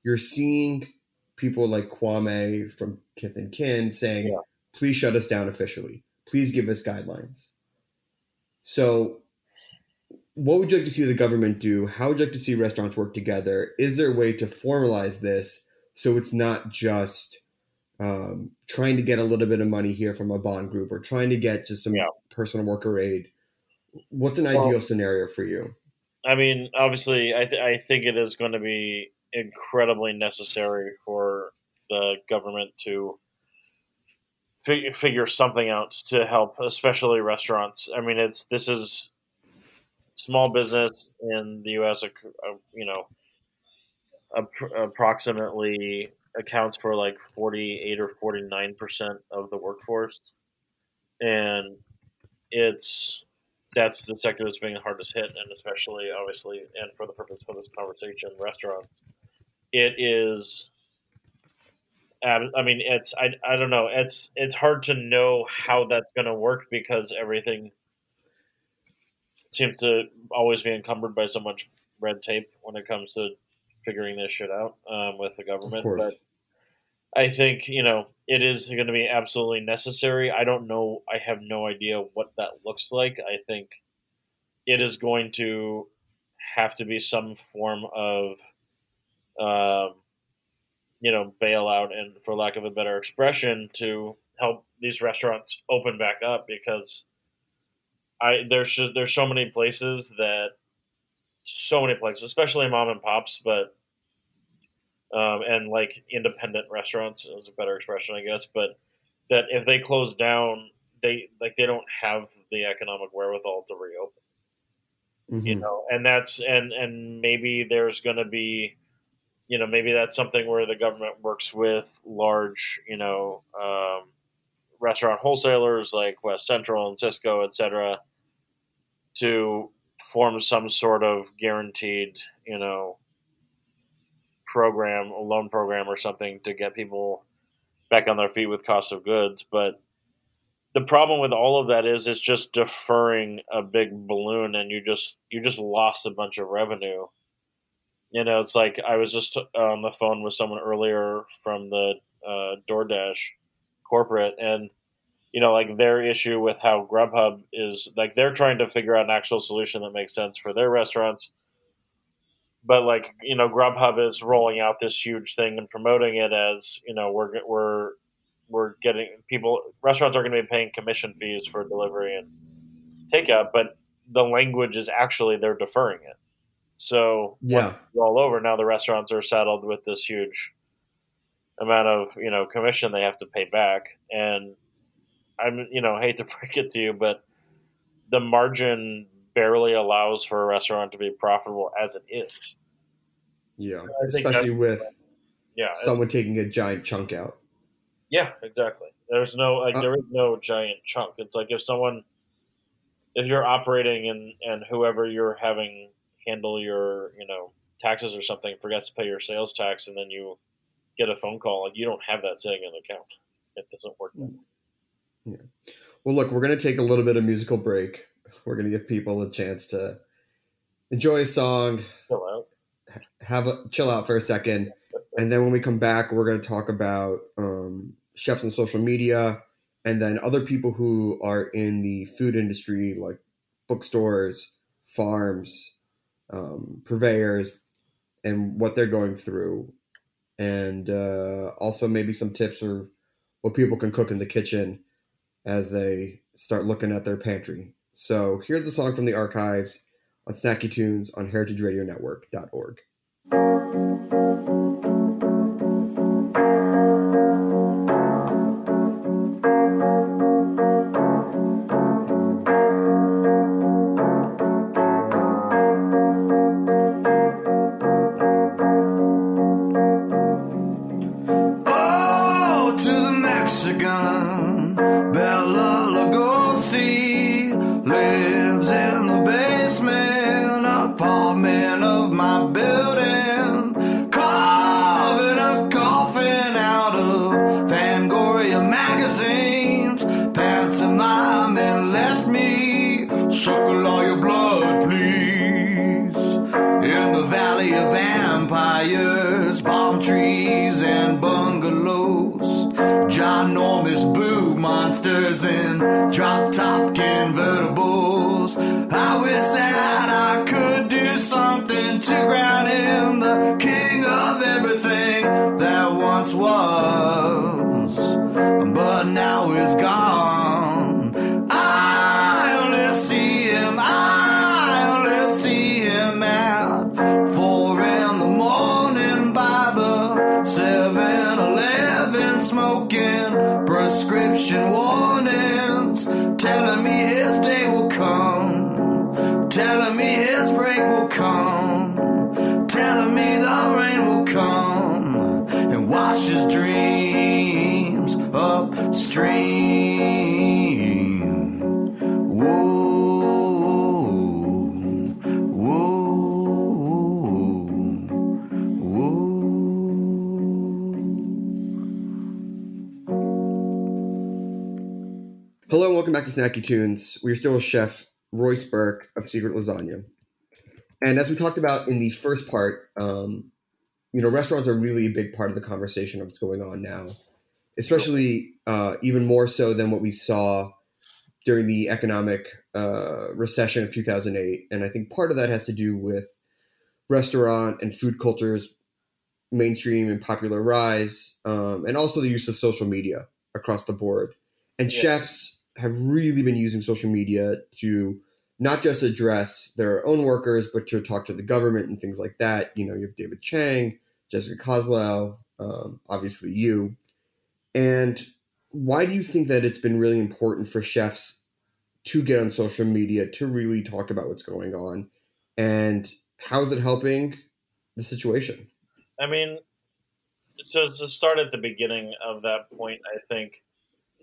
you're seeing people like Kwame from Kith and Kin saying, Yeah. please shut us down officially. Please give us guidelines. So, what would you like to see the government do? How would you like to see restaurants work together? Is there a way to formalize this so it's not just um, trying to get a little bit of money here from a bond group or trying to get just some Yeah. Personal worker aid? What's an Well- ideal scenario for you? I mean, obviously, I, th- I think it is going to be incredibly necessary for the government to fig- figure something out to help, especially restaurants. I mean, it's this is small business in the U.S. uh, You know, ap- approximately accounts for like forty-eight or forty-nine percent of the workforce, and it's that's the sector that's being the hardest hit, and especially obviously, and for the purpose of this conversation, restaurants. It is. I mean, it's I, I don't know. It's it's hard to know how that's going to work because everything seems to always be encumbered by so much red tape when it comes to figuring this shit out um, with the government. But I think you know it is going to be absolutely necessary. I don't know. I have no idea what that looks like. I think it is going to have to be some form of, um, you know, bailout and, for lack of a better expression, to help these restaurants open back up because I there's just, there's so many places that so many places, especially mom and pops, but um, and like independent restaurants is a better expression, I guess. But that if they close down, they like they don't have the economic wherewithal to reopen. Mhm. You know, and that's and and maybe there's going to be, you know, maybe that's something where the government works with large, you know, um, restaurant wholesalers like West Central and Sysco, et cetera, to form some sort of guaranteed, you know, program, a loan program or something to get people back on their feet with cost of goods. But the problem with all of that is it's just deferring a big balloon and you just you just lost a bunch of revenue. You know, it's like I was just on the phone with someone earlier from the uh, DoorDash corporate and you know, like their issue with how Grubhub is like they're trying to figure out an actual solution that makes sense for their restaurants. But like you know, Grubhub is rolling out this huge thing and promoting it as you know we're we're we're getting people restaurants are going to be paying commission fees for delivery and takeout, but the language is actually they're deferring it. So Yeah. all over now, the restaurants are saddled with this huge amount of you know commission they have to pay back, and I'm you know hate to break it to you, but the margin barely allows for a restaurant to be profitable as it is. Yeah, especially with Yeah, someone taking a giant chunk out. Yeah, exactly. There's no like Uh, there is no giant chunk. It's like if someone if you're operating and and whoever you're having handle your, you know, taxes or something forgets to pay your sales tax and then you get a phone call, like you don't have that sitting in the account. It doesn't work that way. Well, look, we're going to take a little bit of musical break. We're going to give people a chance to enjoy a song, Chill out. have a chill out for a second, and then when we come back, we're going to talk about um, chefs on social media, and then other people who are in the food industry, like bookstores, farms, um, purveyors, and what they're going through, and uh, also maybe some tips or what people can cook in the kitchen as they start looking at their pantry. So here's the song from the archives on Snacky Tunes on heritageradionetwork.org. and drop top convertibles. I wish that I could do something to ground him, the king of everything that once was, but now is gone. I only see him, I only see him at four in the morning by the 7 Eleven, smoking prescription warnings, Whoa, whoa, whoa. Hello and welcome back to Snacky Tunes. We're still with Chef Royce Burke of Secret Lasagna. And as we talked about in the first part, um, you know, restaurants are really a big part of the conversation of what's going on now, especially uh, even more so than what we saw during the economic uh, recession of 2008. And I think part of that has to do with restaurant and food culture's mainstream and popular rise, um, and also the use of social media across the board. And Yeah. chefs have really been using social media to not just address their own workers, but to talk to the government and things like that. You know, you have David Chang, Jessica Koslow, um, obviously you. And why do you think that it's been really important for chefs to get on social media to really talk about what's going on? And how is it helping the situation? I mean, so to start at the beginning of that point, I think,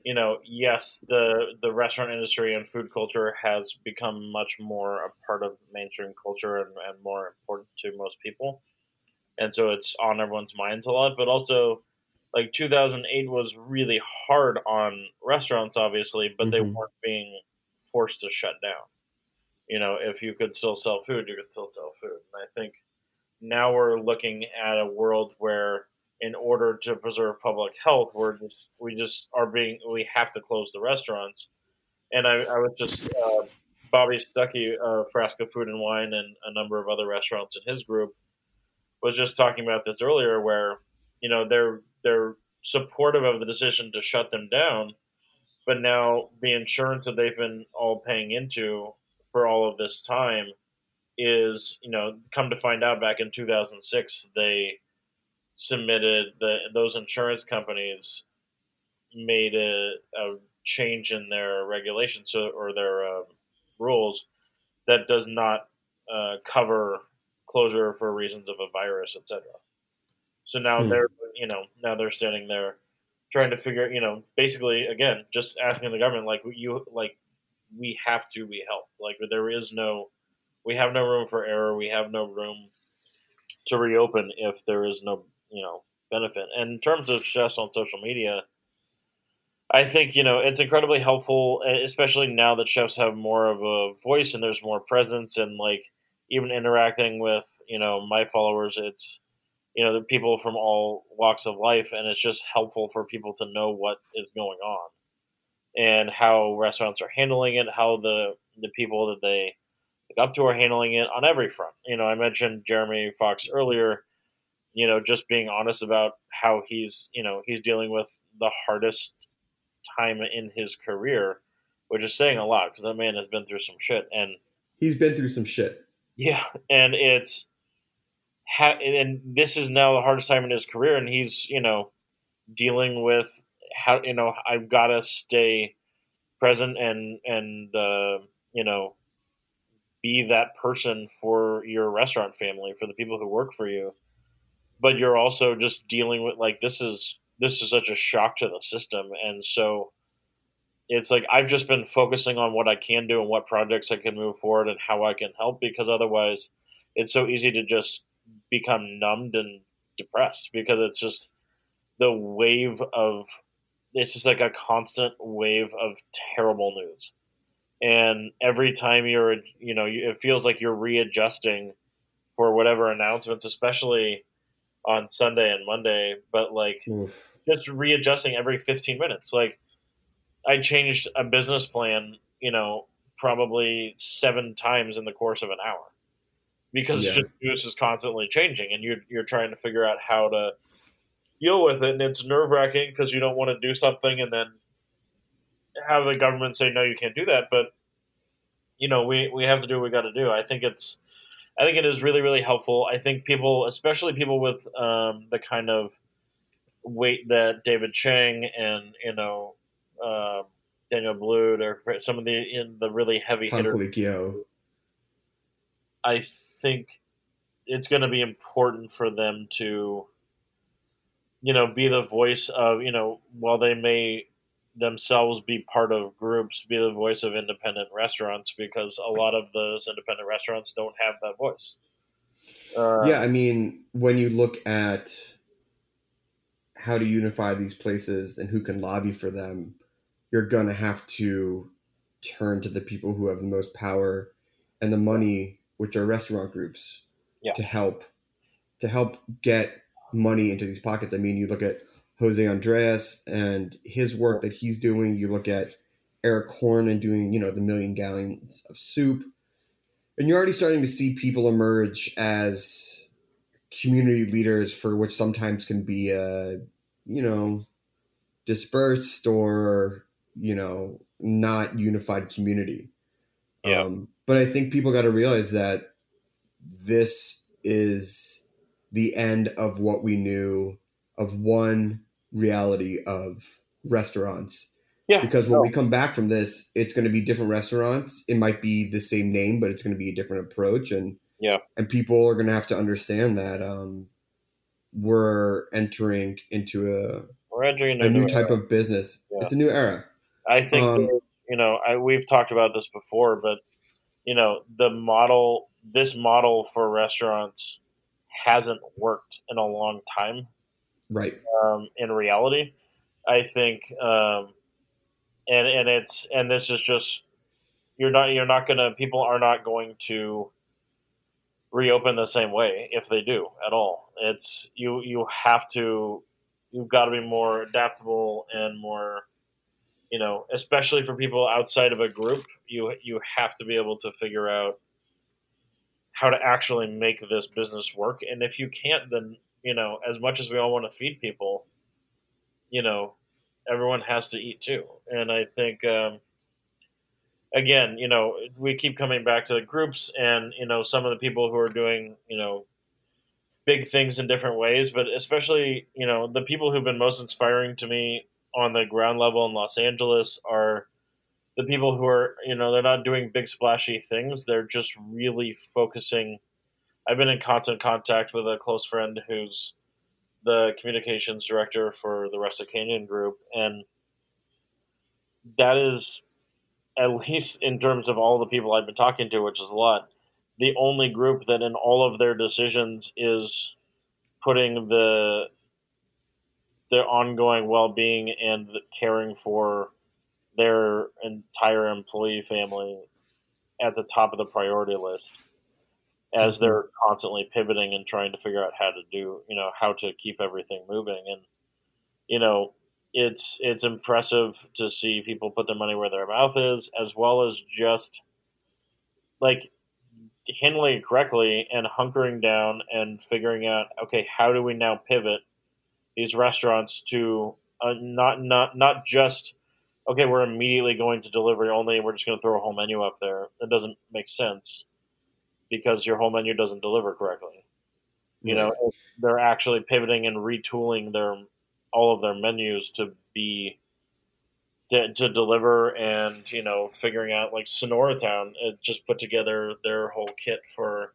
you know, yes, the the restaurant industry and food culture has become much more a part of mainstream culture and, and more important to most people, and so it's on everyone's minds a lot. But also, like 2008 was really hard on restaurants, obviously, but they Mhm. weren't being forced to shut down. You know, if you could still sell food, you could still sell food, and I think now we're looking at a world where in order to preserve public health we're just we just are being we have to close the restaurants and i, I was just uh, bobby stuckey uh, frasca food and wine and a number of other restaurants in his group was just talking about this earlier where you know they're they're supportive of the decision to shut them down but now the insurance that they've been all paying into for all of this time is you know come to find out back in 2006 they submitted the those insurance companies made a, a change in their regulations or their um, rules that does not uh, cover closure for reasons of a virus etc so now Hmm. they're you know now they're standing there trying to figure you know basically again just asking the government like you like we have to be helped like there is no we have no room for error. We have no room to reopen if there is no you know benefit. And in terms of chefs on social media i think you know it's incredibly helpful especially now that chefs have more of a voice and there's more presence and like even interacting with you know my followers it's you know the people from all walks of life and it's just helpful for people to know what is going on and how restaurants are handling it how the the people that they look up to are handling it on every front you know i mentioned jeremy fox earlier you know just being honest about how he's you know he's dealing with the hardest time in his career which is saying a lot because that man has been through some shit and He's been through some shit. yeah, and it's ha- and this is now the hardest time in his career, and he's you know dealing with how you know I've got to stay present and and uh, you know be that person for your restaurant family for the people who work for you, but you're also just dealing with like this is this is such a shock to the system, and so it's like I've just been focusing on what I can do and what projects I can move forward and how I can help because otherwise it's so easy to just become numbed and depressed because it's just the wave of it's just like a constant wave of terrible news and every time you're you know it feels like you're readjusting for whatever announcements especially on sunday and monday but like Oof. just readjusting every 15 minutes. Like I changed a business plan, you know, probably seven times in the course of an hour because Yeah. it's just news is constantly changing and you're, you're trying to figure out how to deal with it. And it's nerve wracking because you don't want to do something and then have the government say, no, you can't do that. But, you know, we, we have to do what we got to do. I think it's, I think it is really, really helpful. I think people, especially people with um, the kind of weight that David Chang and you know uh, Daniel Boulud or some of the in the really heavy hitters. I think it's going to be important for them to you know be the voice of you know while they may themselves be part of groups be the voice of independent restaurants because a lot of those independent restaurants don't have that voice. Uh, yeah, I mean, when you look at how to unify these places and who can lobby for them, you're going to have to turn to the people who have the most power and the money, which are restaurant groups, Yeah. to help to help get money into these pockets. I mean, you look at Jose Andrés and his work that he's doing. You look at Eric Horn and doing, you know, the million gallons of soup. and you're already starting to see people emerge as community leaders for which sometimes can be a you know dispersed or you know not unified community Yeah. um, but i think people got to realize that this is the end of what we knew of one reality of restaurants. Yeah, because when no. we come back from this it's going to be different restaurants. It might be the same name but it's going to be a different approach. And Yeah. and people are going to have to understand that um we're entering into a, we're entering a a new type of business. Yeah. it's a new era. I think Um, you know I, we've talked about this before, but you know the model, this model for restaurants hasn't worked in a long time. right Um, in reality, I think, um, and and it's and this is just you're not you're not gonna people are not going to reopen the same way if they do at all. It's you you have to you've got to be more adaptable and more you know, especially for people outside of a group, you you have to be able to figure out how to actually make this business work. And if you can't, then you know, as much as we all want to feed people, you know, everyone has to eat too. And I think, um, again, you know, we keep coming back to the groups and you know some of the people who are doing you know big things in different ways, but especially you know the people who've been most inspiring to me on the ground level in Los Angeles are the people who are, you know, they're not doing big splashy things. They're just really focusing. I've been in constant contact with a close friend who's the communications director for the Rest Rustic Canyon Group, and that is, at least in terms of all the people I've been talking to, which is a lot, the only group that in all of their decisions is putting the their ongoing well-being and the caring for their entire employee family at the top of the priority list as mm-hmm. they're constantly pivoting and trying to figure out how to do you know how to keep everything moving. And you know it's it's impressive to see people put their money where their mouth is as well as just like handling it correctly and hunkering down and figuring out okay how do we now pivot these restaurants to uh, not not not just okay we're immediately going to delivery only and we're just going to throw a whole menu up there. That doesn't make sense because your whole menu doesn't deliver correctly. You know they're actually pivoting and retooling their all of their menus to be to, to deliver and you know figuring out like Sonoratown it just put together their whole kit for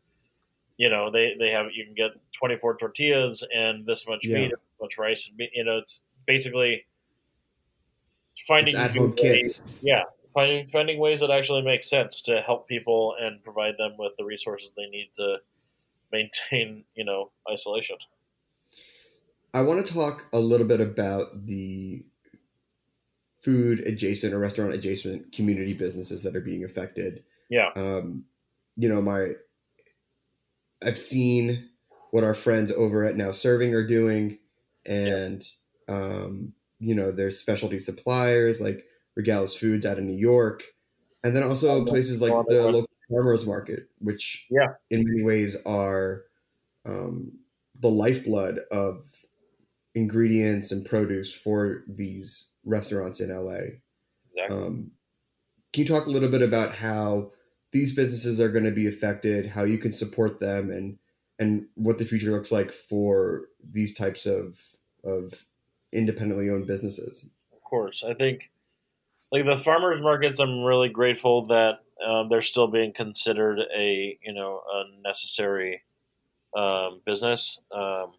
you know they they have you can get 24 tortillas and this much Yeah. meat much rice you know it's basically finding it's at new home ways- yeah finding finding ways that actually make sense to help people and provide them with the resources they need to maintain you know isolation. I want to talk a little bit about the food adjacent or restaurant adjacent community businesses that are being affected. yeah. Um, you know, my I've seen what our friends over at Now Serving are doing, and um, you know, there's specialty suppliers like Regalis Foods out of New York, and then also places like the local farmers market, which Yeah. in many ways are um, the lifeblood of ingredients and produce for these restaurants in LA. exactly Um, can you talk a little bit about how these businesses are going to be affected, how you can support them, and and what the future looks like for these types of of independently owned businesses? of course. I think like the farmers markets i'm really grateful that um, they're still being considered a you know a necessary um, business um,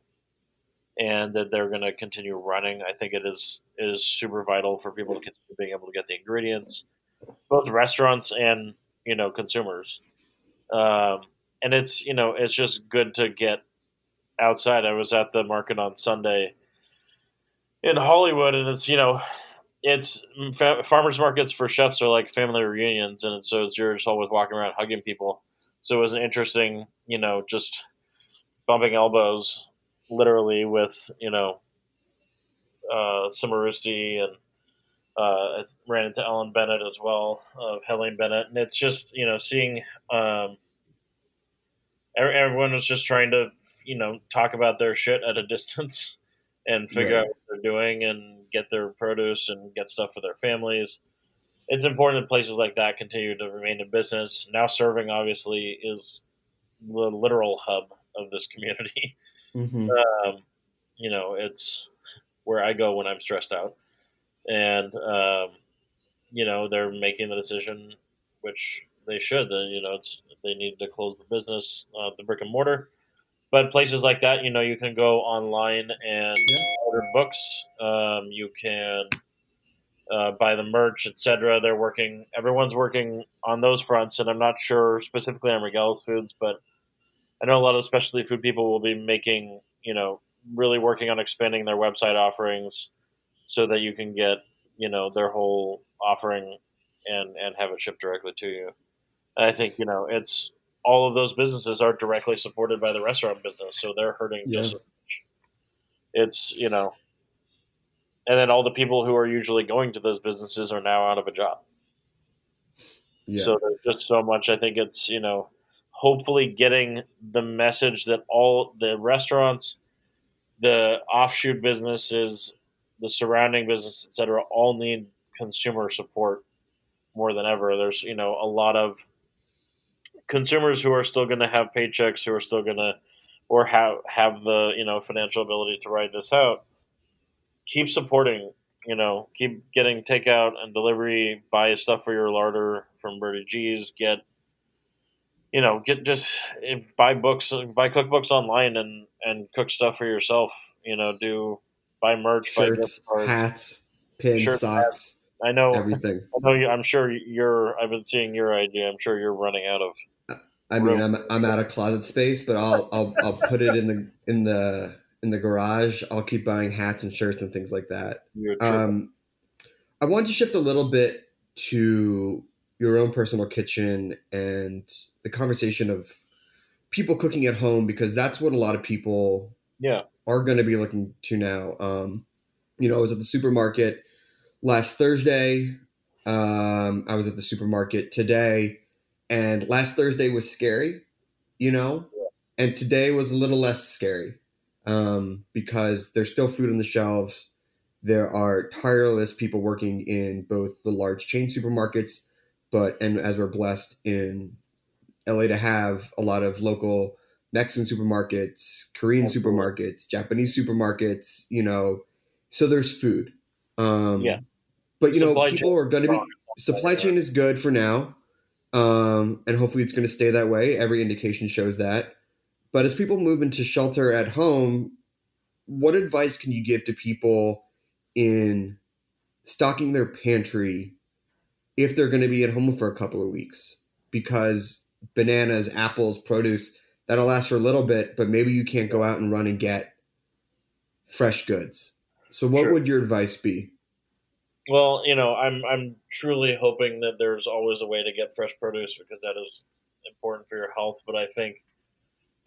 and that they're going to continue running. I think it is is super vital for people to continue being able to get the ingredients both restaurants and you know consumers. Um, and it's you know it's just good to get outside i was at the market on sunday in hollywood and it's you know it's fa- farmers markets for chefs are like family reunions, and so it's you're just always walking around hugging people. So it was an interesting, you know, just bumping elbows, literally with you know, uh, Samaristi and uh, I ran into Ellen Bennett as well of Hedley & Bennett, and it's just you know seeing um, everyone was just trying to you know talk about their shit at a distance and figure Right. out what they're doing and get their produce and get stuff for their families. It's important that places like that continue to remain in business. Now, serving obviously is the literal hub of this community. Mhm. Um, you know, it's where I go when I'm stressed out, and um, you know they're making the decision, which they should. That you know, it's they need to close the business, uh, the brick and mortar. But places like that, you know, you can go online and order books. Um, you can uh, buy the merch, etc. They're working. Everyone's working on those fronts, and I'm not sure specifically on Regalis Foods, but I know a lot of specialty food people will be making, you know, really working on expanding their website offerings so that you can get, you know, their whole offering and and have it shipped directly to you. I think you know it's all of those businesses are directly supported by the restaurant business, so they're hurting Yeah. just as much. It's you know, and then all the people who are usually going to those businesses are now out of a job. Yeah. So there's just so much. I think it's you know, hopefully getting the message that all the restaurants, the offshoot businesses, the surrounding business, et cetera, all need consumer support more than ever. There's you know a lot of consumers who are still going to have paychecks, who are still going to or have have the you know financial ability to ride this out. Keep supporting you know, keep getting takeout and delivery. Buy stuff for your larder from Birdie G's. Get, you know, get just eh, buy books, buy cookbooks online, and and cook stuff for yourself. You know, do buy merch, Shirts, gift cards. hats, pins, Shirts, socks, I know, everything. I know. You, I'm sure you're. I've been seeing your idea. I'm sure you're running out of. I mean, I'm I'm out of closet space, but I'll I'll I'll put it in the in the in the garage. I'll keep buying hats and shirts and things like that. Um, I want to shift a little bit to your own personal kitchen and the conversation of people cooking at home because that's what a lot of people yeah, are going to be looking to now. Um, you know, I was at the supermarket last Thursday. Um, I was at the supermarket today, and last Thursday was scary, you know, and today was a little less scary um, because there's still food on the shelves. There are tireless people working in both the large chain supermarkets, but and as we're blessed in LA to have a lot of local Mexican supermarkets, Korean Absolutely. supermarkets, Japanese supermarkets, you know, so there's food. Um, Yeah. But you Supply know, people are going to be supply chain is good for now, um, and hopefully it's going to stay that way. Every indication shows that. But as people move into shelter at home, what advice can you give to people in stocking their pantry if they're going to be at home for a couple of weeks? Because bananas, apples, produce that'll last for a little bit, but maybe you can't go out and run and get fresh goods. So, what Sure. would your advice be? Well, you know, I'm I'm truly hoping that there's always a way to get fresh produce because that is important for your health. But I think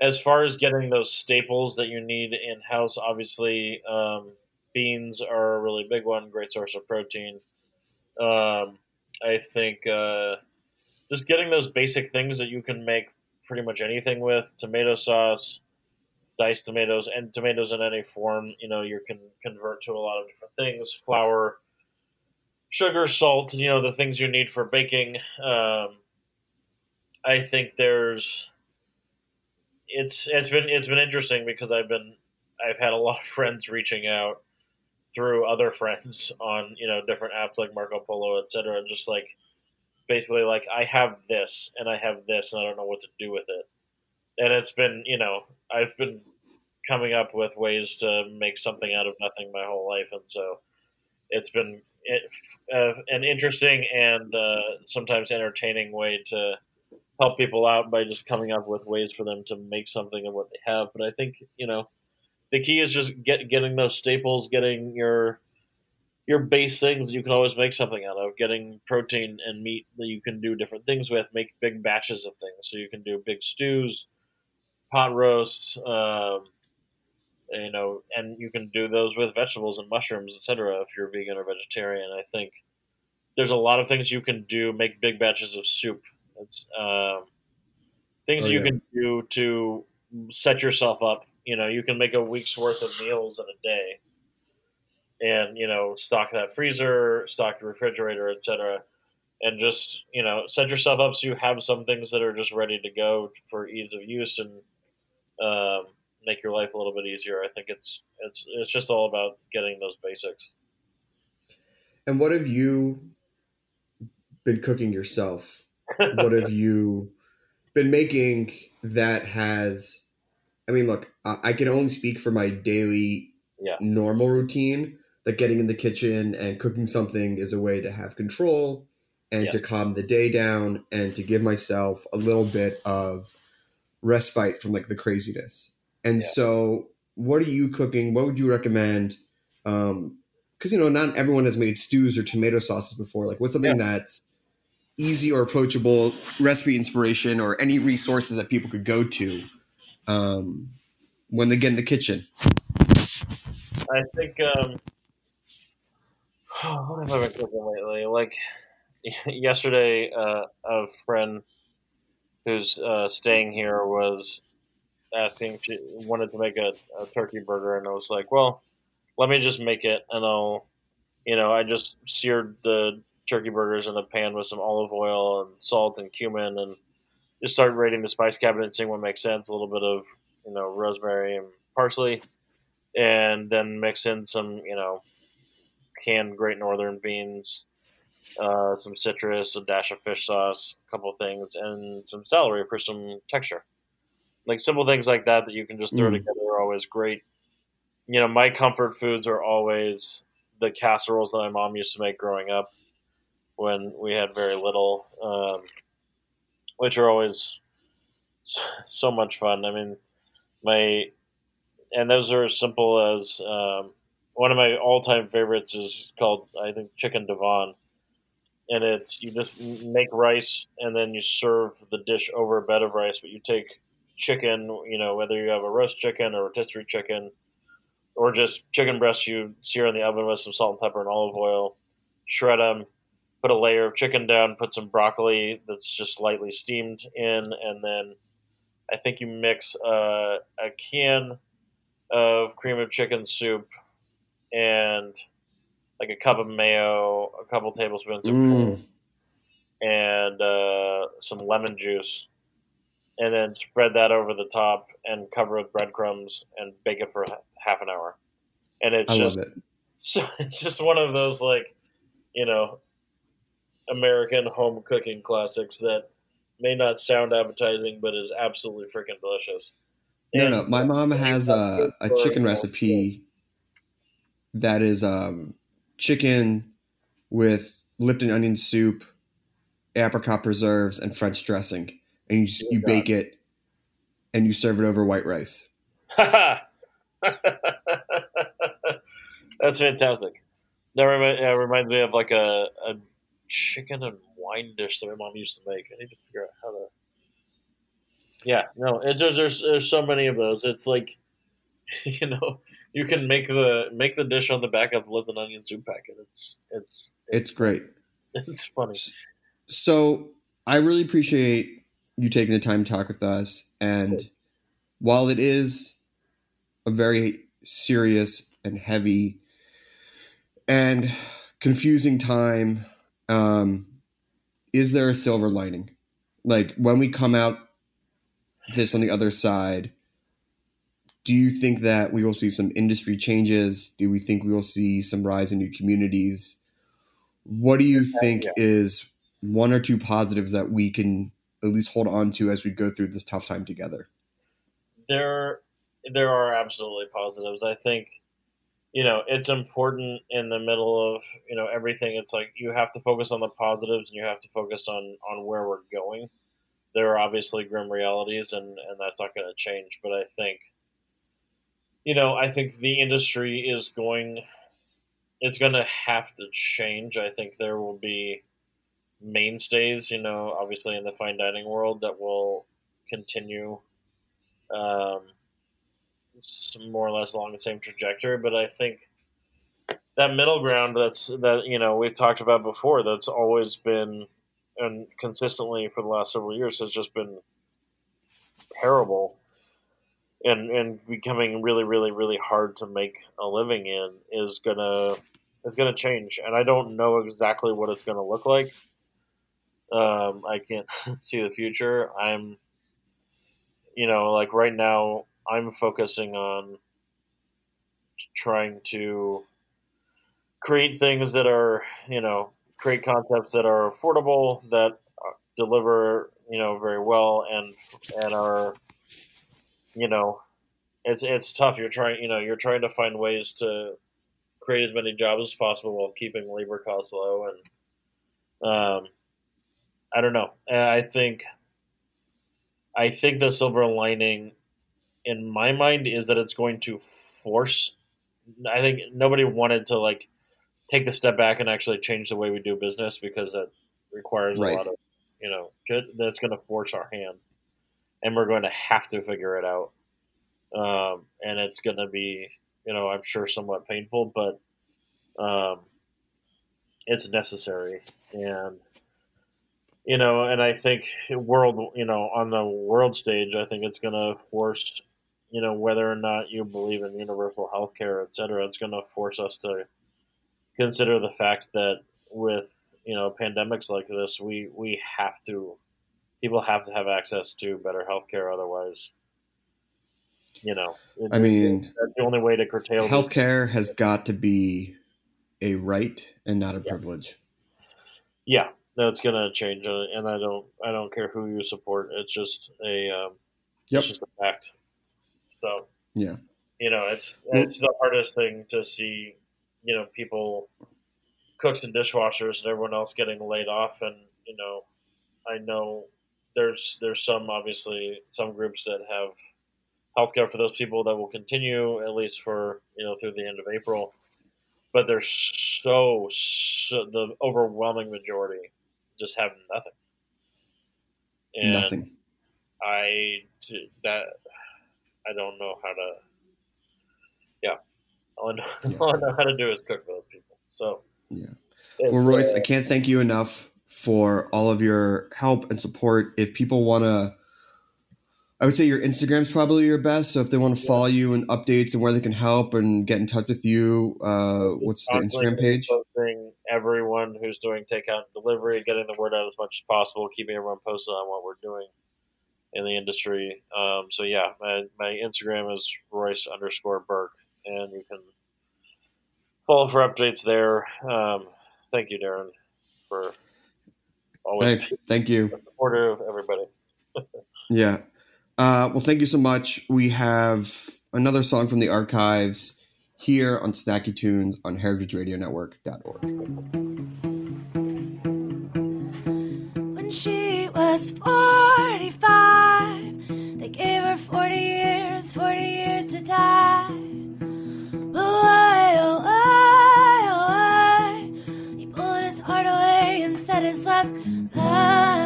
as far as getting those staples that you need in house, obviously um, beans are a really big one, great source of protein. Um, I think uh, just getting those basic things that you can make pretty much anything with tomato sauce, diced tomatoes, and tomatoes in any form. You know, you can convert to a lot of different things. Flour, sugar, salt. You know, the things you need for baking. Um, I think there's it's it's been it's been interesting because I've been I've had a lot of friends reaching out through other friends on you know different apps like Marco Polo, etc. Just like basically like I have this and I have this and I don't know what to do with it. And it's been you know I've been coming up with ways to make something out of nothing my whole life, and so it's been uh, an interesting and uh, sometimes entertaining way to help people out by just coming up with ways for them to make something of what they have. But I think you know the key is just get getting those staples, getting your your base things you can always make something out of, getting protein and meat that you can do different things with, make big batches of things. So you can do big stews, pot roasts, um, you know, and you can do those with vegetables and mushrooms, etc. If you're vegan or vegetarian, I think there's a lot of things you can do. Make big batches of soup. It's um, things Oh, you yeah. can do to set yourself up. You know, you can make a week's worth of meals in a day, and you know, stock that freezer, stock the refrigerator, etc. And just you know, set yourself up so you have some things that are just ready to go for ease of use and um, make your life a little bit easier. I think it's it's it's just all about getting those basics. And what have you been cooking yourself? what have you been making that has? I mean, look, I, I can only speak for my daily, Yeah. normal routine. That getting in the kitchen and cooking something is a way to have control and Yeah. to calm the day down and to give myself a little bit of respite from like the craziness. And Yeah. so, what are you cooking? What would you recommend? Um, because you know not everyone has made stews or tomato sauces before. Like, what's something that's easy or approachable recipe inspiration or any resources that people could go to um, when they get in the kitchen? I think um, what have I been cooking lately? Like yesterday, uh, a friend who's uh, staying here was asking. She wanted to make a, a turkey burger, and I was like, "Well, let me just make it, and I'll, you know, I just seared the turkey burgers in a pan with some olive oil and salt and cumin, and just started raiding the spice cabinet, seeing what makes sense. A little bit of, you know, rosemary and parsley." and then mix in some, you know, canned Great Northern beans, uh, some citrus, a dash of fish sauce, a couple things, and some celery for some texture. Like simple things like that that you can just throw Mm. together are always great. You know, my comfort foods are always the casseroles that my mom used to make growing up when we had very little, um, which are always so much fun. I mean, my and those are as simple as um, one of my all-time favorites is called I think chicken divan, and it's you just make rice and then you serve the dish over a bed of rice, but you take chicken, you know whether you have a roast chicken or a rotisserie chicken, or just chicken breasts you sear in the oven with some salt and pepper and olive oil, shred them, put a layer of chicken down, put some broccoli that's just lightly steamed in, and then I think you mix uh, a can of cream of chicken soup and like a cup of mayo, a couple tablespoons of Mm. and uh, some lemon juice, and then spread that over the top and cover with breadcrumbs and bake it for half an hour. And it's I just it. so it's just one of those like you know American home cooking classics that may not sound appetizing, but is absolutely freaking delicious. No, And- no. My mom has a, a chicken recipe that is um, chicken with Lipton onion soup, apricot preserves, and French dressing, and you you God. bake it, and you serve it over white rice. That's fantastic. That remi- reminds me of like a, a chicken and wine dish that my mom used to make. I need to figure out how to. Yeah, no, it's there's, there's there's so many of those. It's like, you know, you can make the make the dish on the back of the Lipton onion soup packet. It's it's It's great. it's funny. So I really appreciate you taking the time to talk with us. And while it is a very serious and heavy and confusing time, um, is there a silver lining? Like when we come out this on the other side, do you think that we will see some industry changes? Do we think we will see some rise in new communities? What do you think yeah. is one or two positives that we can at least hold on to as we go through this tough time together? there there are absolutely positives. I think you know it's important in the middle of you know everything. It's like you have to focus on the positives and you have to focus on on where we're going. There are obviously grim realities, and and that's not going to change. But I think you know I think the industry is going. It's going to have to change. I think there will be mainstays, you know, obviously in the fine dining world that will continue um, more or less along the same trajectory. But I think that middle ground that's that you know we've talked about before that's always been and consistently for the last several years has just been terrible and and becoming really really really hard to make a living in is gonna is gonna change and i don't know exactly what it's gonna look like um, i can't see the future. I'm you know like right now i'm focusing on trying to create things that are you know create concepts that are affordable that deliver you know very well and and are you know it's it's tough. You're trying you know you're trying to find ways to create as many jobs as possible while keeping labor costs low and um i don't know. I think i think the silver lining in my mind is that it's going to force i think nobody wanted to like take the step back and actually change the way we do business because that requires Right. a lot of you know that's going to force our hand. And we're going to have to figure it out. Um, and it's going to be you know i'm sure somewhat painful but um, it's necessary. And you know and i think world you know on the world stage i think it's going to force you know whether or not you believe in universal health care et cetera it's going to force us to consider the fact that with you know pandemics like this we we have to people have to have access to better health care otherwise you know it- I mean, that's the only way to curtail healthcare has got to be a right and not a Yeah. privilege. yeah that's gonna change uh, and i don't i don't care who you support it's just a um, Yep. it's just a fact so Yeah. you know it's it's the hardest thing to see you know people cooks and dishwashers and everyone else getting laid off and you know i know there's there's some obviously some groups that have healthcare for those people that will continue at least for you know through the end of april but there's so, so the overwhelming majority just have nothing and Nothing. I that I don't know how to. Yeah, all I know, Yeah. all I know how to do is cook for those people. So Yeah. Well, Royce, uh, I can't thank you enough for all of your help and support. If people want to, I would say your Instagram's probably your best. So if they want to follow you and updates and where they can help and get in touch with you, uh, what's the Instagram page? Posting everyone who's doing takeout and delivery, getting the word out as much as possible, keeping everyone posted on what we're doing in the industry. Um, so yeah, my, my Instagram is Royce underscore Burke, and you can follow for updates there. Um, thank you, Darin, for always Hey, thank you. supportive of everybody. Yeah. Uh, well, thank you so much. We have another song from the archives here on Snacky Tunes on heritageradionetwork.org. When she was 45, they gave her 40 years, 40 years to die. But why, oh why, oh why? He pulled his heart away and said his last bye.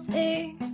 Thing.